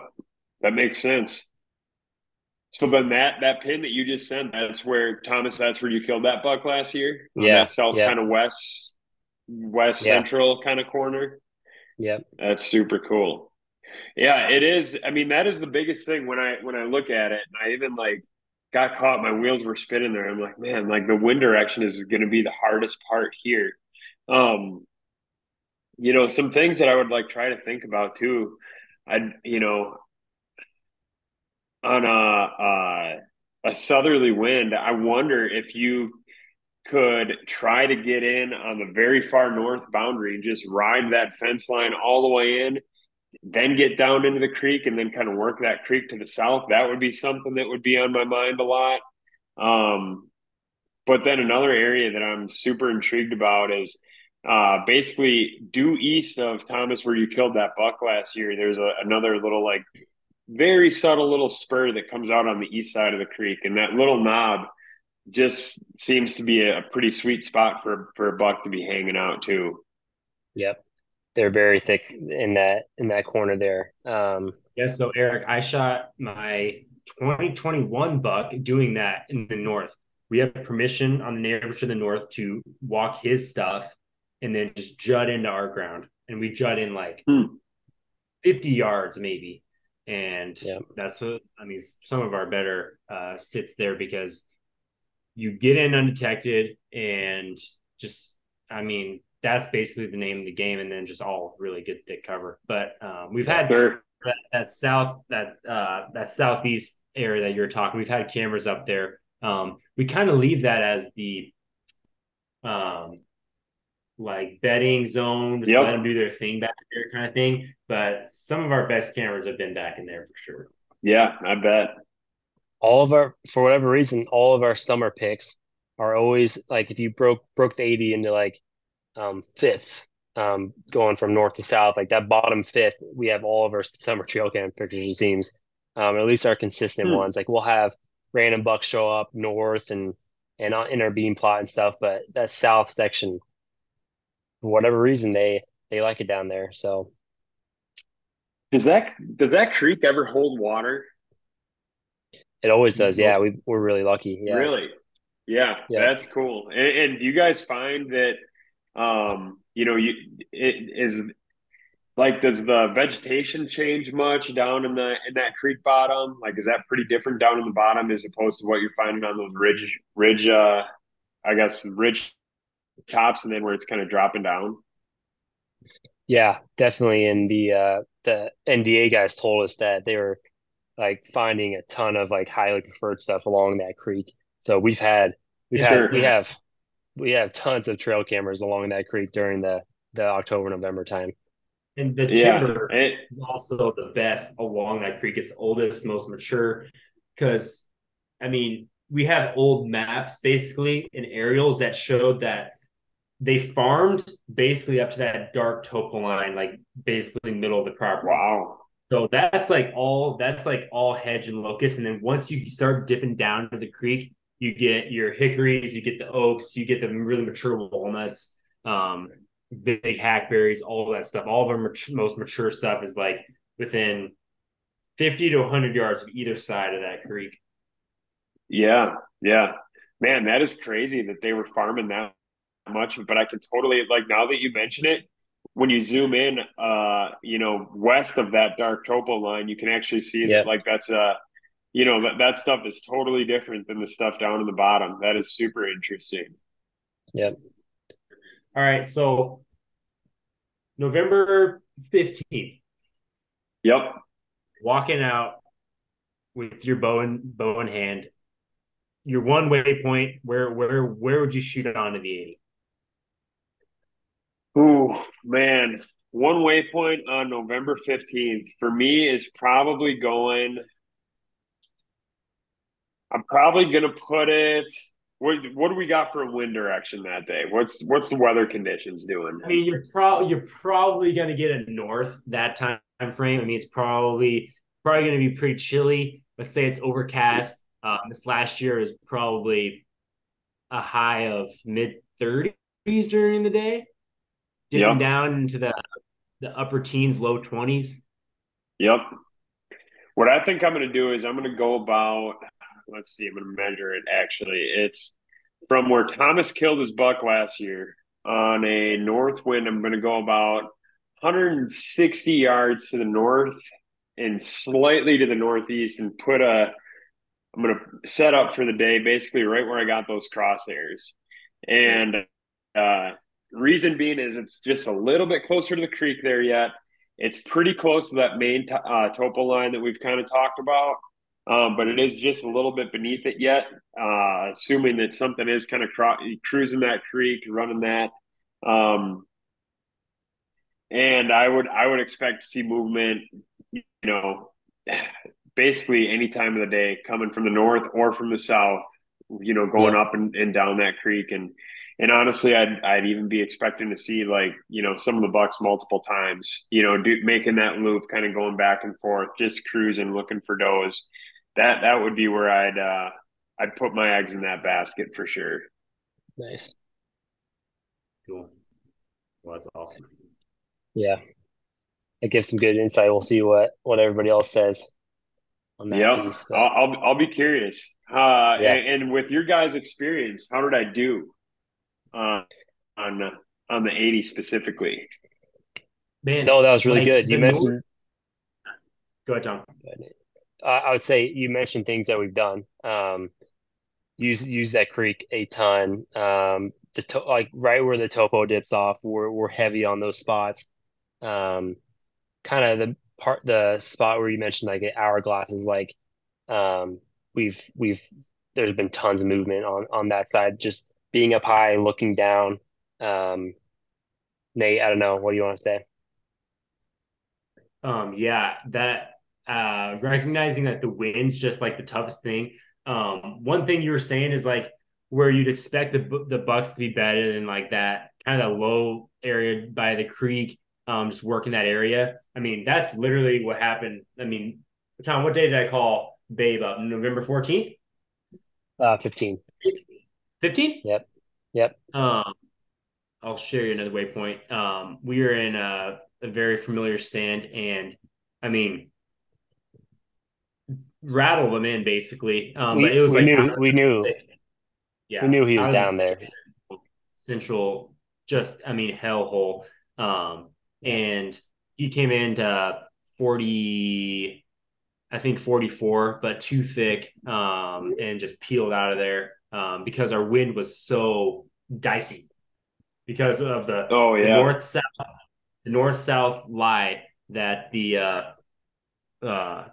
that makes sense. So then that that pin that you just sent, that's where Thomas, that's where you killed that buck last year?
Yeah,
that south
yeah.
kind of west west
Yeah.
central kind of corner.
yep
That's super cool. Yeah, it is. I mean, that is the biggest thing when I when I look at it, and I even like got caught, my wheels were spinning there. I'm like, man, like the wind direction is going to be the hardest part here. Um, you know, some things that I would like try to think about too. I, you know, on a uh, a southerly wind, I wonder if you could try to get in on the very far north boundary and just ride that fence line all the way in, then get down into the creek and then kind of work that creek to the south. That would be something that would be on my mind a lot. Um, but then another area that I'm super intrigued about is uh, basically due east of Thomas, where you killed that buck last year. There's a, another little like very subtle little spur that comes out on the east side of the creek, and that little knob just seems to be a, a pretty sweet spot for for a buck to be hanging out too.
yep. They're very thick in that in that corner there. Um
yeah so Erik i shot my 2021 buck doing that in the north. We have permission on the neighbors to the north to walk his stuff and then just jut into our ground. And we jut in like
Hmm.
50 yards maybe and
Yeah.
that's what i mean some of our better uh sits there because you get in undetected and just i mean that's basically the name of the game and then just all really good thick cover but um, we've had
Sure.
that, that south that uh that southeast area that you're talking we've had cameras up there um we kind of leave that as the um like betting zone just
Yep.
let them do their thing back there kind of thing but some of our best cameras have been back in there for sure
Yeah, I bet.
all of our for whatever reason all of our summer picks are always like if you broke broke the 80 into like um fifths um going from north to south like that bottom fifth we have all of our summer trail cam pictures it seems um at least our consistent
Hmm.
ones like we'll have random bucks show up north and and in our beam plot and stuff but that south section for whatever reason they they like it down there so
Does that does that creek ever hold water?
it always does yeah we, we're really lucky yeah
Really? Yeah,
Yeah.
that's cool. And, and do you guys find that, um, you know, you it is like does the vegetation change much down in the in that creek bottom? Like, is that pretty different down in the bottom as opposed to what you're finding on those ridge ridge? Uh, I guess ridge tops and then where it's kind of dropping down?
Yeah, definitely. And the uh the NDA guys told us that they were like finding a ton of like highly preferred stuff along that creek. So we've had we've
Sure.
had we have we have tons of trail cameras along that creek during the the October November time.
And the timber
And,
is also the best along that creek. It's oldest, most mature. Because, I mean, we have old maps basically and aerials that showed that they farmed basically up to that dark topo line, like basically middle of the property.
wow.
So that's like all that's like all hedge and locust. And then once you start dipping down to the creek, you get your hickories, you get the oaks, you get the really mature walnuts, um, big hackberries, all that stuff. All of our mat- most mature stuff is like within 50 to 100 yards of either side of that creek.
Yeah, yeah. Man, that is crazy that they were farming that much, but I can totally like now that you mention it, when you zoom in uh, you know, west of that dark topo line, you can actually see
Yeah.
that like that's uh you know, that, that stuff is totally different than the stuff down in the bottom. That is super interesting. Yep.
All right. So November 15th,
Yep.
walking out with your bow in bow in hand, your one waypoint, where where where would you shoot it onto the 80?
Ooh, man. One waypoint on November 15th for me is probably going. I'm probably gonna put it. What what do we got for a wind direction that day? What's what's the weather conditions doing?
I mean, you're probably you're probably going to get a north that time frame. I mean, it's probably probably going to be pretty chilly. Let's say it's overcast. Um, this last year is probably a high of mid 30s during the day, dipping
Yep.
down into the the upper teens, low 20s.
Yep. What I think I'm gonna do is I'm gonna go about. Let's see. I'm gonna measure it. Actually, it's from where Thomas killed his buck last year on a north wind. I'm gonna go about 160 yards to the north and slightly to the northeast, and put a. I'm gonna set up for the day basically right where I got those crosshairs, and uh, reason being is it's just a little bit closer to the creek there yet. It's pretty close to that main to- uh, topo line that we've kind of talked about, um, but it is just a little bit beneath it yet. Uh, assuming that something is kind of cruising that creek, running that, um, and I would I would expect to see movement. You know, basically any time of the day, coming from the north or from the south. You know, going
Yeah.
up and, and down that creek and and honestly, I'd I'd even be expecting to see like you know some of the bucks multiple times. You know, do, making that loop, kind of going back and forth, just cruising, looking for does. That that would be where I'd uh, I'd put my eggs in that basket for sure.
Nice.
Cool. Well, that's awesome.
Yeah. It gives some good insight. We'll see what what everybody else says on that
Yeah,
piece.
I'll, I'll I'll be curious. Uh,
Yeah.
and, and with your guys' experience, how did I do uh, on uh, on the eighty specifically?
Man,
No, that was really
like,
good. You
the north-
mentioned
Go ahead, Tom.
I I would say you mentioned things that we've done. Um, use use that creek a ton. Um, the to like right where the topo dips off, we're we're heavy on those spots. Um, kind of the part the spot where you mentioned like an hourglass is like, um, we've we've there's been tons of movement on on that side. Just being up high, looking down. Um, Nate, I don't know. What do you want to say?
Um, yeah, that uh recognizing that the wind's just like the toughest thing. Um, one thing you were saying is like where you'd expect the the bucks to be better in like that kind of that low area by the creek, um, just working that area. I mean, that's literally what happened. I mean, Tom, what day did I call Babe up? November 14th?
Uh, 15. Yep. Yep.
Um, I'll share you another waypoint. Um, we are in a, a very familiar stand, and I mean, rattle them in basically. Um,
We,
but it was
we
like
knew we knew
yeah,
we knew he was
out of the
down there.
Central, central, just I mean, hellhole. Um, and he came into forty, I think forty four, but too thick. Um, and just peeled out of there. Um, because our wind was so dicey. because of the,
oh
the
yeah
north south the north south lie that the uh uh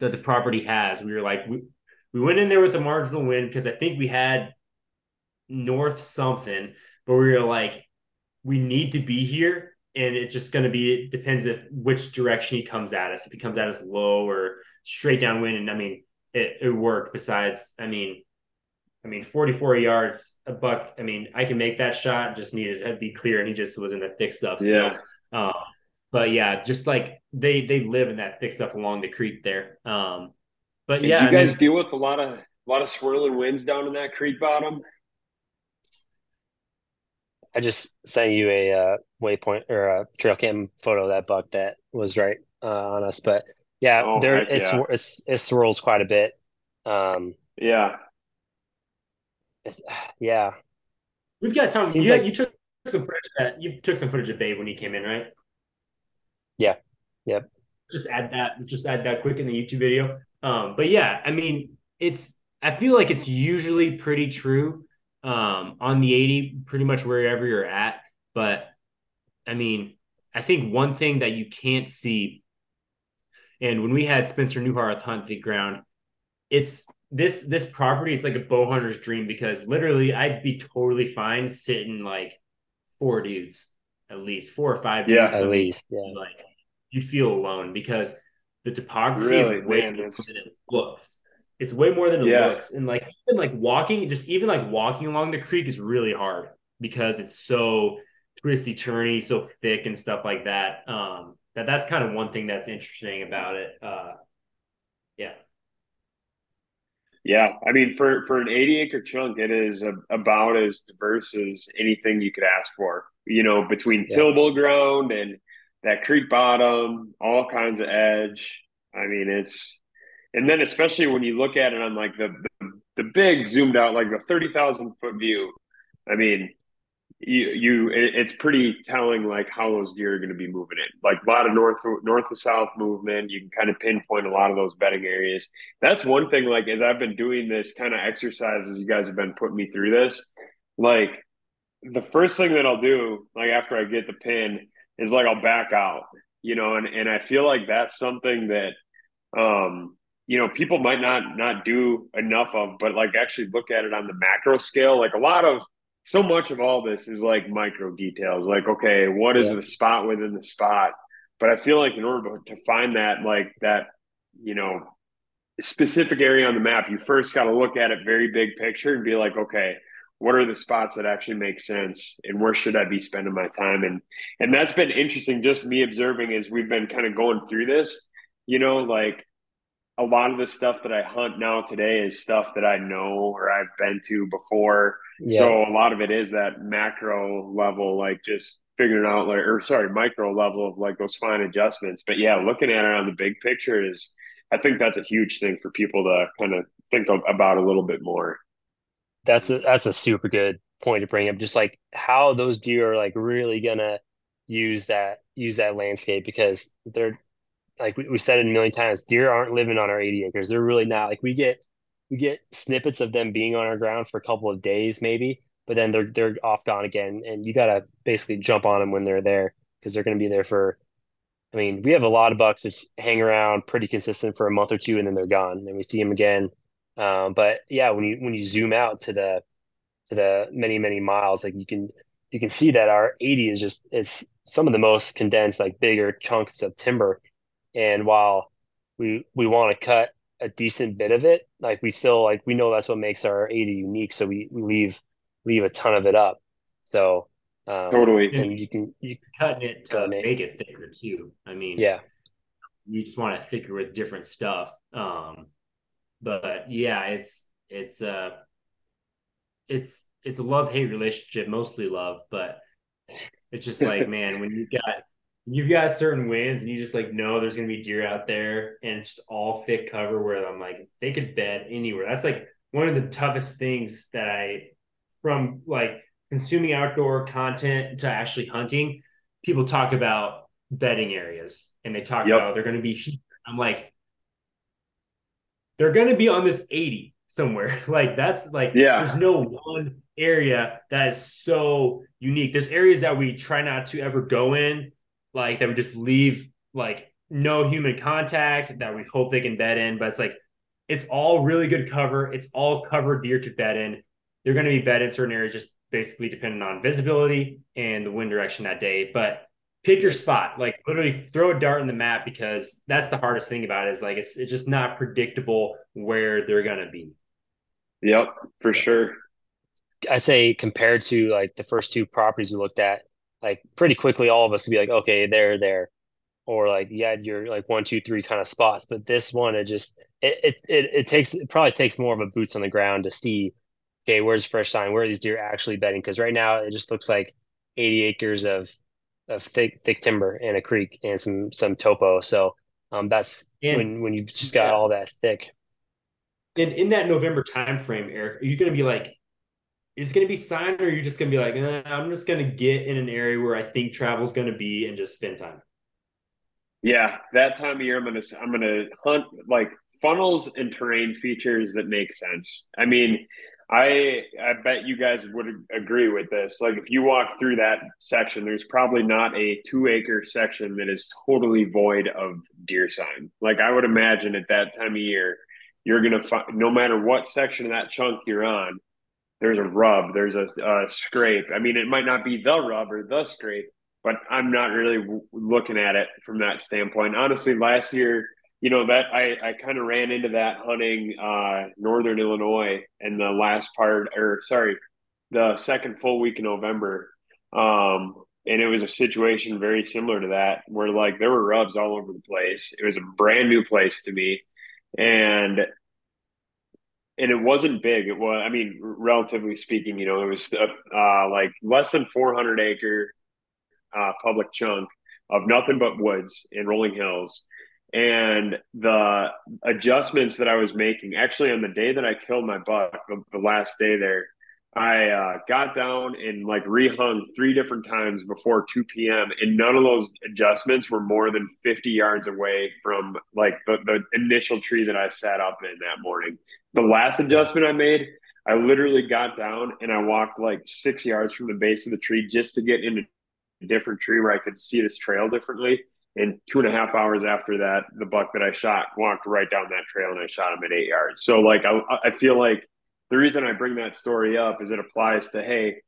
that the property has. We were like we, we went in there with a marginal win because I think we had north something, but we were like, we need to be here. And it's just going to be, it depends if which direction he comes at us. If he comes at us low or straight downwind. And I mean, it, it worked besides, I mean, I mean, 44 yards, a buck. I mean, I can make that shot, just needed to be clear. And he just was in the thick stuff. Still.
yeah
Um, but yeah, just like they, they live in that thick stuff along the creek there. Um, but
Did
yeah,
you
I mean-
guys deal with a lot of a lot of swirling winds down in that creek bottom
I just sent you a uh, waypoint or a trail cam photo of that buck that was right uh, on us. But yeah,
Oh,
there it's
yeah.
it's it swirls quite a bit. Um,
yeah
it's, [SIGHS] yeah,
We've got time. You,
like-
you took some footage that you took some footage of Babe when he came in, right?
Yeah. Yep.
Just add that. Just add that quick in the YouTube video. Um, but yeah, I mean, it's. I feel like it's usually pretty true. Um, on the eighty, pretty much wherever you're at. But I mean, I think one thing that you can't see, and when we had Spencer Newhart hunt the ground, it's this this property. It's like a bow hunter's dream because literally, I'd be totally fine sitting like four dudes, at least four or five
Yeah.
dudes.
at least yeah.
like you feel alone because the topography
Really,
is way
man,
more
it's-
than it looks. It's way more than it
Yeah.
looks. And like even like walking, just even like walking along the creek is really hard because it's so twisty turny, so thick and stuff like that. Um that that's kind of one thing that's interesting about it. Uh yeah.
Yeah, I mean, for for an 80 acre chunk, it is a, about as diverse as anything you could ask for. You know, between
Yeah.
tillable ground and that creek bottom, all kinds of edge. I mean, it's and then especially when you look at it on like the the, the big zoomed out, like the 30,000 foot view. I mean, you you it's pretty telling like how those deer are going to be moving in. Like a lot of north north to south movement. You can kind of pinpoint a lot of those bedding areas that's one thing like as i've been doing this kind of exercise as you guys have been putting me through this like the first thing that i'll do like after i get the pin is like i'll back out you know and, and i feel like that's something that um you know people might not not do enough of but like actually look at it on the macro scale like a lot of so much of all this is like micro details like okay what is
Yeah.
the spot within the spot but i feel like in order to find that like that you know specific area on the map, you first got to look at it very big picture and be like, okay, what are the spots that actually make sense and where should I be spending my time? And and that's been interesting, just me observing as we've been kind of going through this, you know, like a lot of the stuff that I hunt now today is stuff that I know or I've been to before.
Yeah.
So a lot of it is that macro level, like just figuring out like or sorry, micro level of like those fine adjustments. But yeah, looking at it on the big picture is I think that's a huge thing for people to kind of think of, about a little bit more.
That's a that's a super good point to bring up. Just like how those deer are like really gonna use that use that landscape because they're like we, we said it a million times, deer aren't living on our 80 acres. They're really not. Like we get we get snippets of them being on our ground for a couple of days maybe, but then they're they're off gone again. And you gotta basically jump on them when they're there because they're gonna be there for I mean, we have a lot of bucks just hang around pretty consistent for a month or two and then they're gone and we see them again. Um, but yeah, when you when you zoom out to the to the many many miles, like you can you can see that our 80 is just it's some of the most condensed, like bigger chunks of timber. And while we we want to cut a decent bit of it, like we still like we know that's what makes our 80 unique. So we, we leave leave a ton of it up. So um,
Totally.
and you can you can
Cutting it to
on,
make it thicker too. I mean,
yeah
you just want it thicker with different stuff. Um, but yeah, it's it's uh it's it's a love hate relationship, mostly love, but it's just like [LAUGHS] man, when you got you've got certain winds and you just like know there's gonna be deer out there and it's just all thick cover where I'm like they could bed anywhere. That's like one of the toughest things that I from like consuming outdoor content to actually hunting, people talk about bedding areas and they talk
Yep.
about they're going to be here. I'm like, they're going to be on this 80. somewhere. [LAUGHS] Like that's like
Yeah.
there's no one area that is so unique. There's areas that we try not to ever go in, like that we just leave like no human contact that we hope they can bed in, but it's like it's all really good cover. It's all covered deer to bed in. They're going to be bed in certain areas just basically depending on visibility and the wind direction that day. But pick your spot, like literally throw a dart in the map because that's the hardest thing about it is like it's it's just not predictable where they're going to be.
Yep, for sure.
I'd say compared to like the first two properties we looked at, like pretty quickly, all of us would be like, okay, they're there, or like yeah, you had your like one, two, three kind of spots. But this one, it just it it it, it takes it probably takes more of a boots on the ground to see, okay, where's fresh sign? Where are these deer actually bedding? Because right now it just looks like 80 acres of of thick thick timber and a creek and some some topo. So um, that's
And-
when when you've just got
yeah.
all that thick.
And in that November timeframe, Erik, are you going to be like, is going to be signed, or are you just going to be like, eh, I'm just going to get in an area where I think travel's going to be and just spend time?
Yeah, that time of year, I'm gonna I'm gonna hunt like funnels and terrain features that make sense. I mean, I I bet you guys would agree with this. Like, if you walk through that section, there's probably not a two acre section that is totally void of deer sign. Like, I would imagine at that time of year, you're gonna find no matter what section of that chunk you're on, there's a rub, there's a, a scrape. I mean, it might not be the rub or the scrape, but I'm not really w- looking at it from that standpoint. Honestly, last year, you know that I, I kind of ran into that hunting uh, northern Illinois in the last part, or sorry, the second full week in November, um, and it was a situation very similar to that, where like there were rubs all over the place. It was a brand new place to me, and and it wasn't big. It was, I mean, relatively speaking, you know, it was uh, like less than 400 acre uh, public chunk of nothing but woods and rolling hills. And the adjustments that I was making, actually, on the day that I killed my buck, the, the last day there, I uh, got down and like rehung three different times before 2 p.m. And none of those adjustments were more than 50 yards away from like the, the initial tree that I sat up in that morning. The last adjustment I made, I literally got down and I walked like six yards from the base of the tree just to get into a different tree where I could see this trail differently. And two and a half hours after that, the buck that I shot walked right down that trail and I shot him at eight yards. So like I, I feel like the reason I bring that story up is it applies to hey,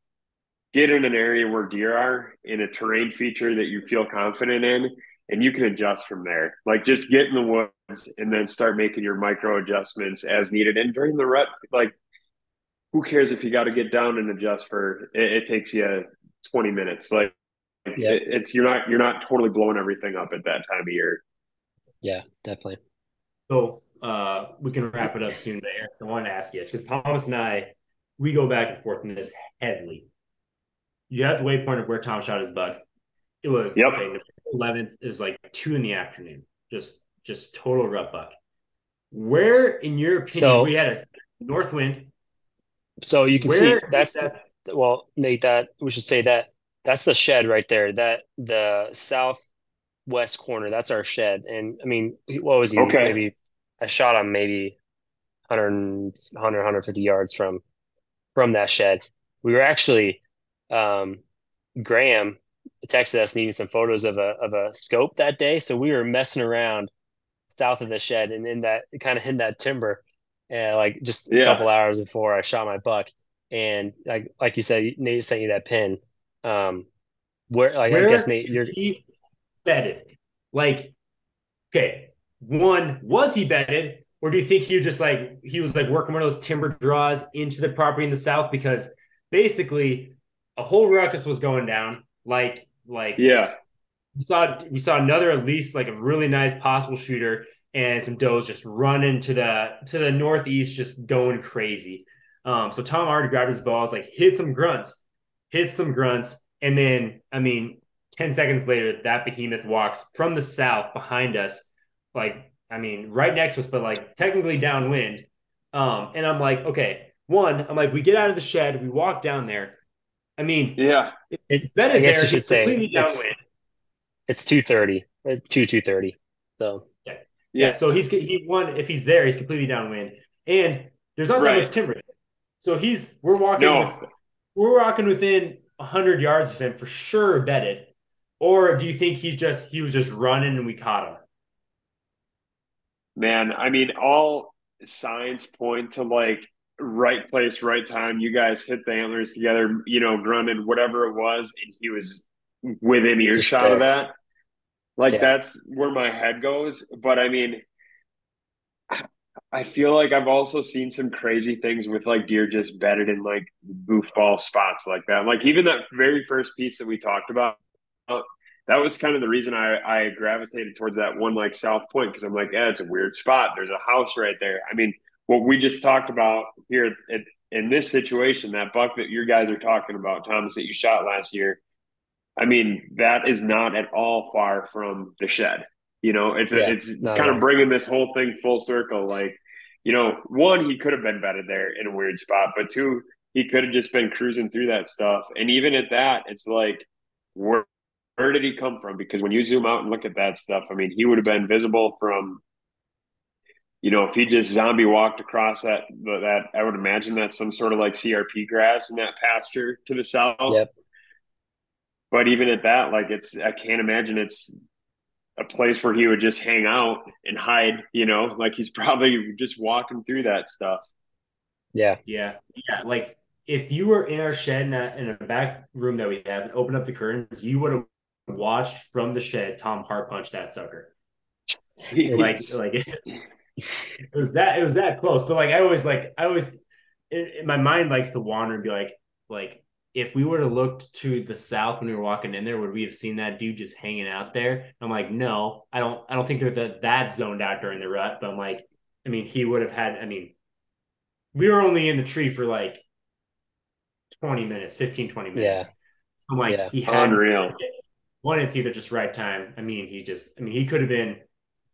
get in an area where deer are in a terrain feature that you feel confident in, and you can adjust from there. Like just get in the woods and then start making your micro adjustments as needed. And during the rut, like who cares if you got to get down and adjust for it, it takes you 20 minutes. Like
Yeah.
it, it's you're not you're not totally blowing everything up at that time of year.
Yeah, definitely.
So uh, we can wrap it up soon. But Erik, I want to ask you because Thomas and I, we go back and forth in this heavily. You have the waypoint of where Tom shot his buck. It was
Yep.
okay. Eleventh is like two in the afternoon. Just just total rut buck. Where, in your opinion,
So-
we had a north wind?
So you can see
Where
that's
that's
well, Nate, that we should say that that's the shed right there. That the southwest corner, that's our shed. And I mean, what was he?
Okay.
Maybe I shot him maybe 100, 100, 150 yards from from that shed. We were actually um, Graham texted us needing some photos of a of a scope that day, so we were messing around south of the shed and in that kind of in that timber, and like just a couple hours before I shot my buck, and like like you said, Nate sent you that pin. Um, where like
where
I guess Nate, you're
he bedded? Like, okay, one was he bedded, or do you think he just like he was like working one of those timber draws into the property in the south? Because basically, a whole ruckus was going down. Like, like
Yeah.
we saw we saw another at least like a really nice possible shooter and some does just running to the to the northeast, just going crazy. Um, so Tom already grabbed his balls, like hit some grunts, hit some grunts, and then I mean, ten seconds later, that behemoth walks from the south behind us, like I mean, right next to us, but like technically downwind. Um, and I'm like, okay, one, I'm like, we get out of the shed, we walk down there. I mean,
Yeah.
it's better
I guess
there.
you should
It's
say
completely
it's-
downwind.
it's two thirty, uh, two two thirty. So
Yeah, yeah. so he's he won if he's there, he's completely downwind. And there's not
Right.
that much timber. So he's we're walking
No.
with- we're walking within hundred yards of him for sure bedded. Or do you think he just he was just running and we caught him?
Man, I mean, all signs point to like right place, right time. You guys hit the antlers together, you know, grunted, whatever it was, and he was within earshot of that. Like
Yeah.
that's where my head goes. But I mean, I feel like I've also seen some crazy things with like deer just bedded in like goofball spots like that. Like even that very first piece that we talked about, that was kind of the reason I, I gravitated towards that one like South Point because I'm like, yeah, it's a weird spot. There's a house right there. I mean, what we just talked about here at, in this situation, that buck that your guys are talking about, Thomas, that you shot last year. I mean, that is not at all far from the shed. You know, it's a, it's kind of bringing this whole thing full circle. Like, you know, one, he could have been better there in a weird spot, but two, he could have just been cruising through that stuff. And even at that, it's like, where, where did he come from? Because when you zoom out and look at that stuff, I mean, he would have been visible from, you know, if he just zombie walked across that, that I would imagine that's some sort of like CRP grass in that pasture to the south.
Yep.
But even at that, like it's, I can't imagine it's a place where he would just hang out and hide, you know, like he's probably just walking through that stuff.
Yeah.
Yeah, yeah. Like if you were in our shed in a, in a back room that we have and opened up the curtains, you would have watched from the shed Tom Hart punch that sucker. [LAUGHS] Like, like it [LAUGHS] was that it was that close. But like I always like I always in, in my mind likes to wander and be like like if we would have looked to the south when we were walking in there, would we have seen that dude just hanging out there? I'm like, no, I don't. I don't think they're that that zoned out during the rut. But I'm like, I mean, he would have had. I mean, we were only in the tree for like 20 minutes, 15, 20 minutes. So I'm like,
Yeah.
he had
Unreal.
One, it's either just right time. I mean, he just, I mean, he could have been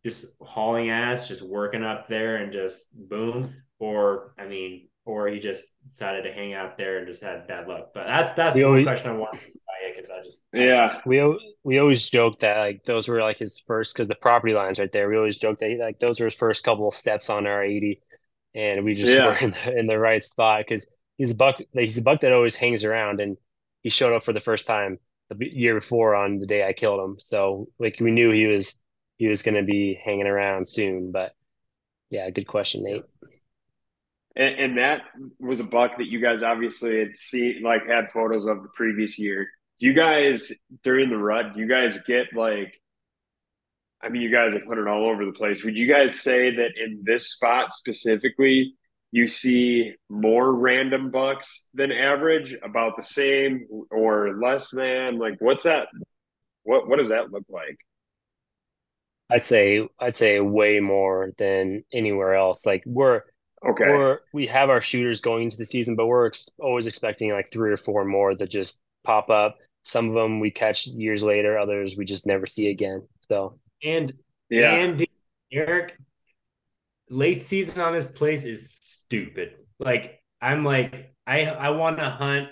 just hauling ass, just working up there and just boom. Or, I mean, or he just decided to hang out there and just had bad luck. But that's, that's
We
the
always-
question I want because I just,
Yeah.
We we always joke that like those were like his first because the property lines right there. We always joke that like those were his first couple of steps on our 80, and we just
Yeah. [LAUGHS]
were in the, in the right spot because he's a buck. He's a buck that always hangs around, and he showed up for the first time the year before on the day I killed him. So like we knew he was he was going to be hanging around soon. But yeah, good question, Nate.
And, and that was a buck that you guys obviously had seen, like had photos of the previous year. Do you guys during the rut? Do you guys get like? I mean, you guys have it all over the place. Would you guys say that in this spot specifically, you see more random bucks than average, about the same or less than? Like, what's that? What what does that look like?
I'd say I'd say way more than anywhere else. Like we're
Okay,
We're we have our shooters going into the season, but we're ex always expecting like three or four more that just pop up. Some of them we catch years later, others we just never see again. So
and,
yeah,
and Erik, late season on this place is stupid. Like, I'm like, I, I want to hunt,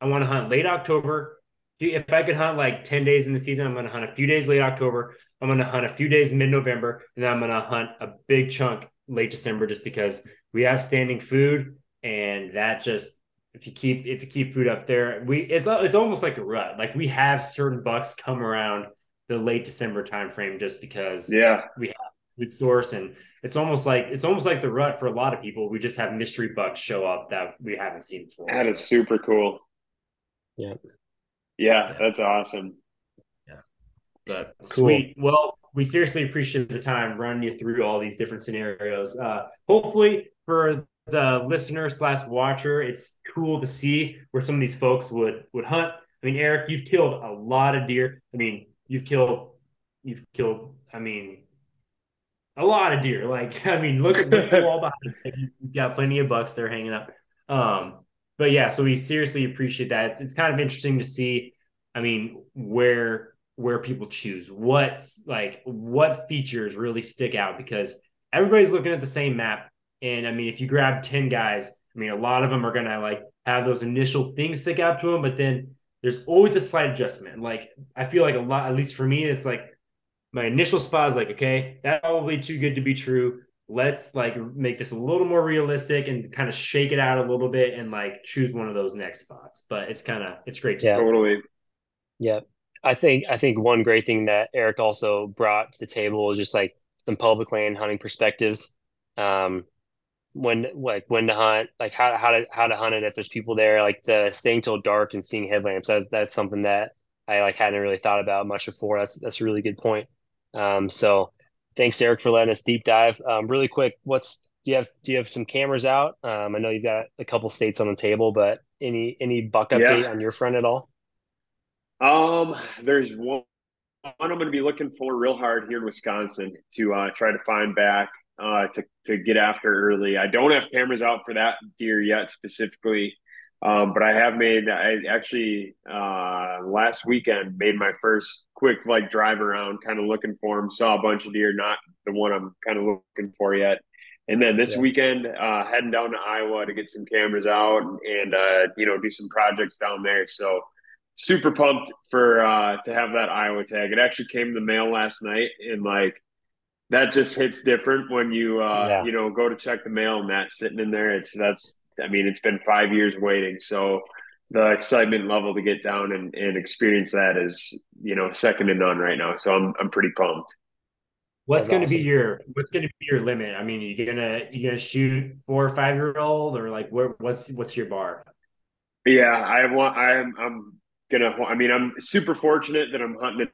I want to hunt late October. If I could hunt like 10 days in the season, I'm going to hunt a few days late October. I'm going to hunt a few days mid November, and then I'm going to hunt a big chunk late December just because we have standing food. And that just, if you keep, if you keep food up there, we, it's, it's almost like a rut. Like we have certain bucks come around the late December timeframe just because
yeah.
Food source. And it's almost like, it's almost like the rut for a lot of people. We just have mystery bucks show up that we haven't seen before.
That is
So,
super cool.
Yeah.
Yeah,
Yeah.
that's awesome. Yeah.
But
Cool.
sweet. Well, we seriously appreciate the time running you through all these different scenarios. Uh, hopefully for the listener slash watcher, it's cool to see where some of these folks would would hunt. I mean, Erik, you've killed a lot of deer. I mean, you've killed, you've killed. I mean, a lot of deer. Like, [LAUGHS] I mean, look at the [LAUGHS] wall behind you. You've got plenty of bucks there hanging up. Um, but yeah, so we seriously appreciate that. It's, it's kind of interesting to see. I mean, where where people choose what's like what features really stick out because everybody's looking at the same map. And I mean, if you grab 10 guys, I mean, a lot of them are gonna like have those initial things stick out to them, but then there's always a slight adjustment. Like I feel like a lot, at least for me, it's like my initial spot is like, okay, that's probably too good to be true. let's like make this a little more realistic and kind of shake it out a little bit and like choose one of those next spots. But it's kind of it's great to
Yeah.
see.
Totally.
Yeah. I think I think one great thing that Erik also brought to the table is just like some public land hunting perspectives. Um, when like when to hunt, like how how to how to hunt it if there's people there, like the staying till dark and seeing headlamps. That's that's something that I like hadn't really thought about much before. That's that's a really good point. Um, so thanks Erik for letting us deep dive. Um, really quick, what's do you have do you have some cameras out? Um, I know you've got a couple states on the table, but any any buck
Yeah.
update on your front at all?
Um, there's one, one I'm going to be looking for real hard here in Wisconsin to uh, try to find back uh, to to get after early. I don't have cameras out for that deer yet specifically, um, but I have made. I actually uh, last weekend made my first quick like drive around, kind of looking for them. Saw a bunch of deer, not the one I'm kind of looking for yet. And then this
Yeah.
weekend, uh, heading down to Iowa to get some cameras out and uh, you know do some projects down there. So super pumped for uh to have that Iowa tag. It actually came in the mail last night and like that just hits different when you uh
Yeah.
you know go to check the mail and that's sitting in there. It's that's I mean it's been five years waiting. So the excitement level to get down and, and experience that is, you know, second to none right now. So I'm I'm pretty pumped.
What's
That's
going to be your What's going to be your limit? I mean, you gonna you gonna shoot four or five year old or like where what's what's your bar?
Yeah, I want I'm I'm gonna I mean I'm super fortunate that I'm hunting in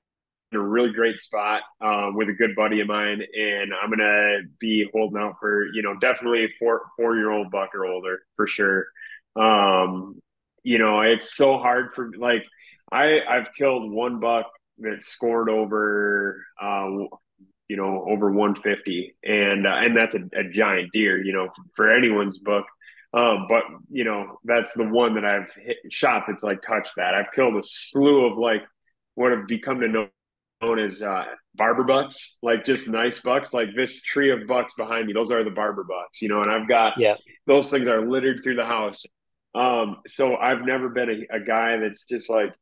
a really great spot uh, with a good buddy of mine, and I'm gonna be holding out for you know definitely four four year old buck or older for sure. Um, you know, it's so hard for like I I've killed one buck that scored over uh, you know over 150, and uh, and that's a, a giant deer. You know, for anyone's book. Um, but you know, that's the one that I've hit, shot that's like touched that. I've killed a slew of like what have become to know known as uh, barber bucks, like just nice bucks. Like this tree of bucks behind me, those are the barber bucks, you know. And I've got
Yeah.
those things are littered through the house. Um, so I've never been a, a guy that's just like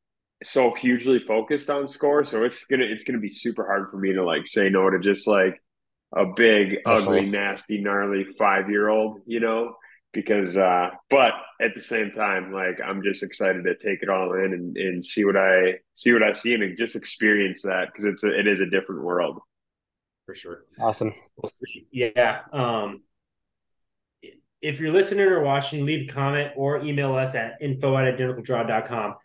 so hugely focused on score. So it's gonna it's gonna be super hard for me to like say no to just like a big, ugly, nasty, gnarly five year old, you know. Because, uh, but at the same time, like I'm just excited to take it all in and, and see what I see what I see and just experience that because it's a, it is a different world.
For sure.
Awesome.
Well, sweet. Yeah. Um, if you're listening or watching, leave a comment or email us at info at identicaldraw.com.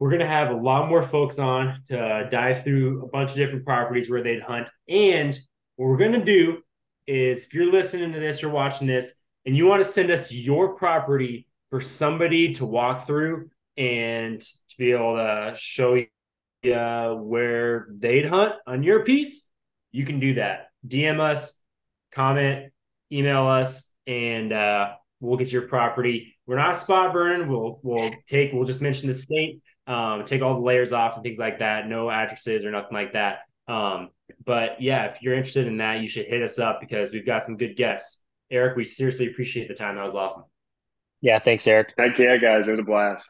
We're going to have a lot more folks on to dive through a bunch of different properties where they'd hunt. And what we're going to do is if you're listening to this or watching this and you want to send us your property for somebody to walk through and to be able to show you uh, where they'd hunt on your piece, you can do that. DM us, comment, email us, and uh, we'll get your property. We're not spot burning. We'll we'll take we'll just mention the state, um, take all the layers off and things like that. No addresses or nothing like that. Um, but yeah, if you're interested in that, you should hit us up because we've got some good guests. Erik, we seriously appreciate the time. That was awesome.
Yeah, thanks, Erik.
Heck yeah, guys, it was a blast.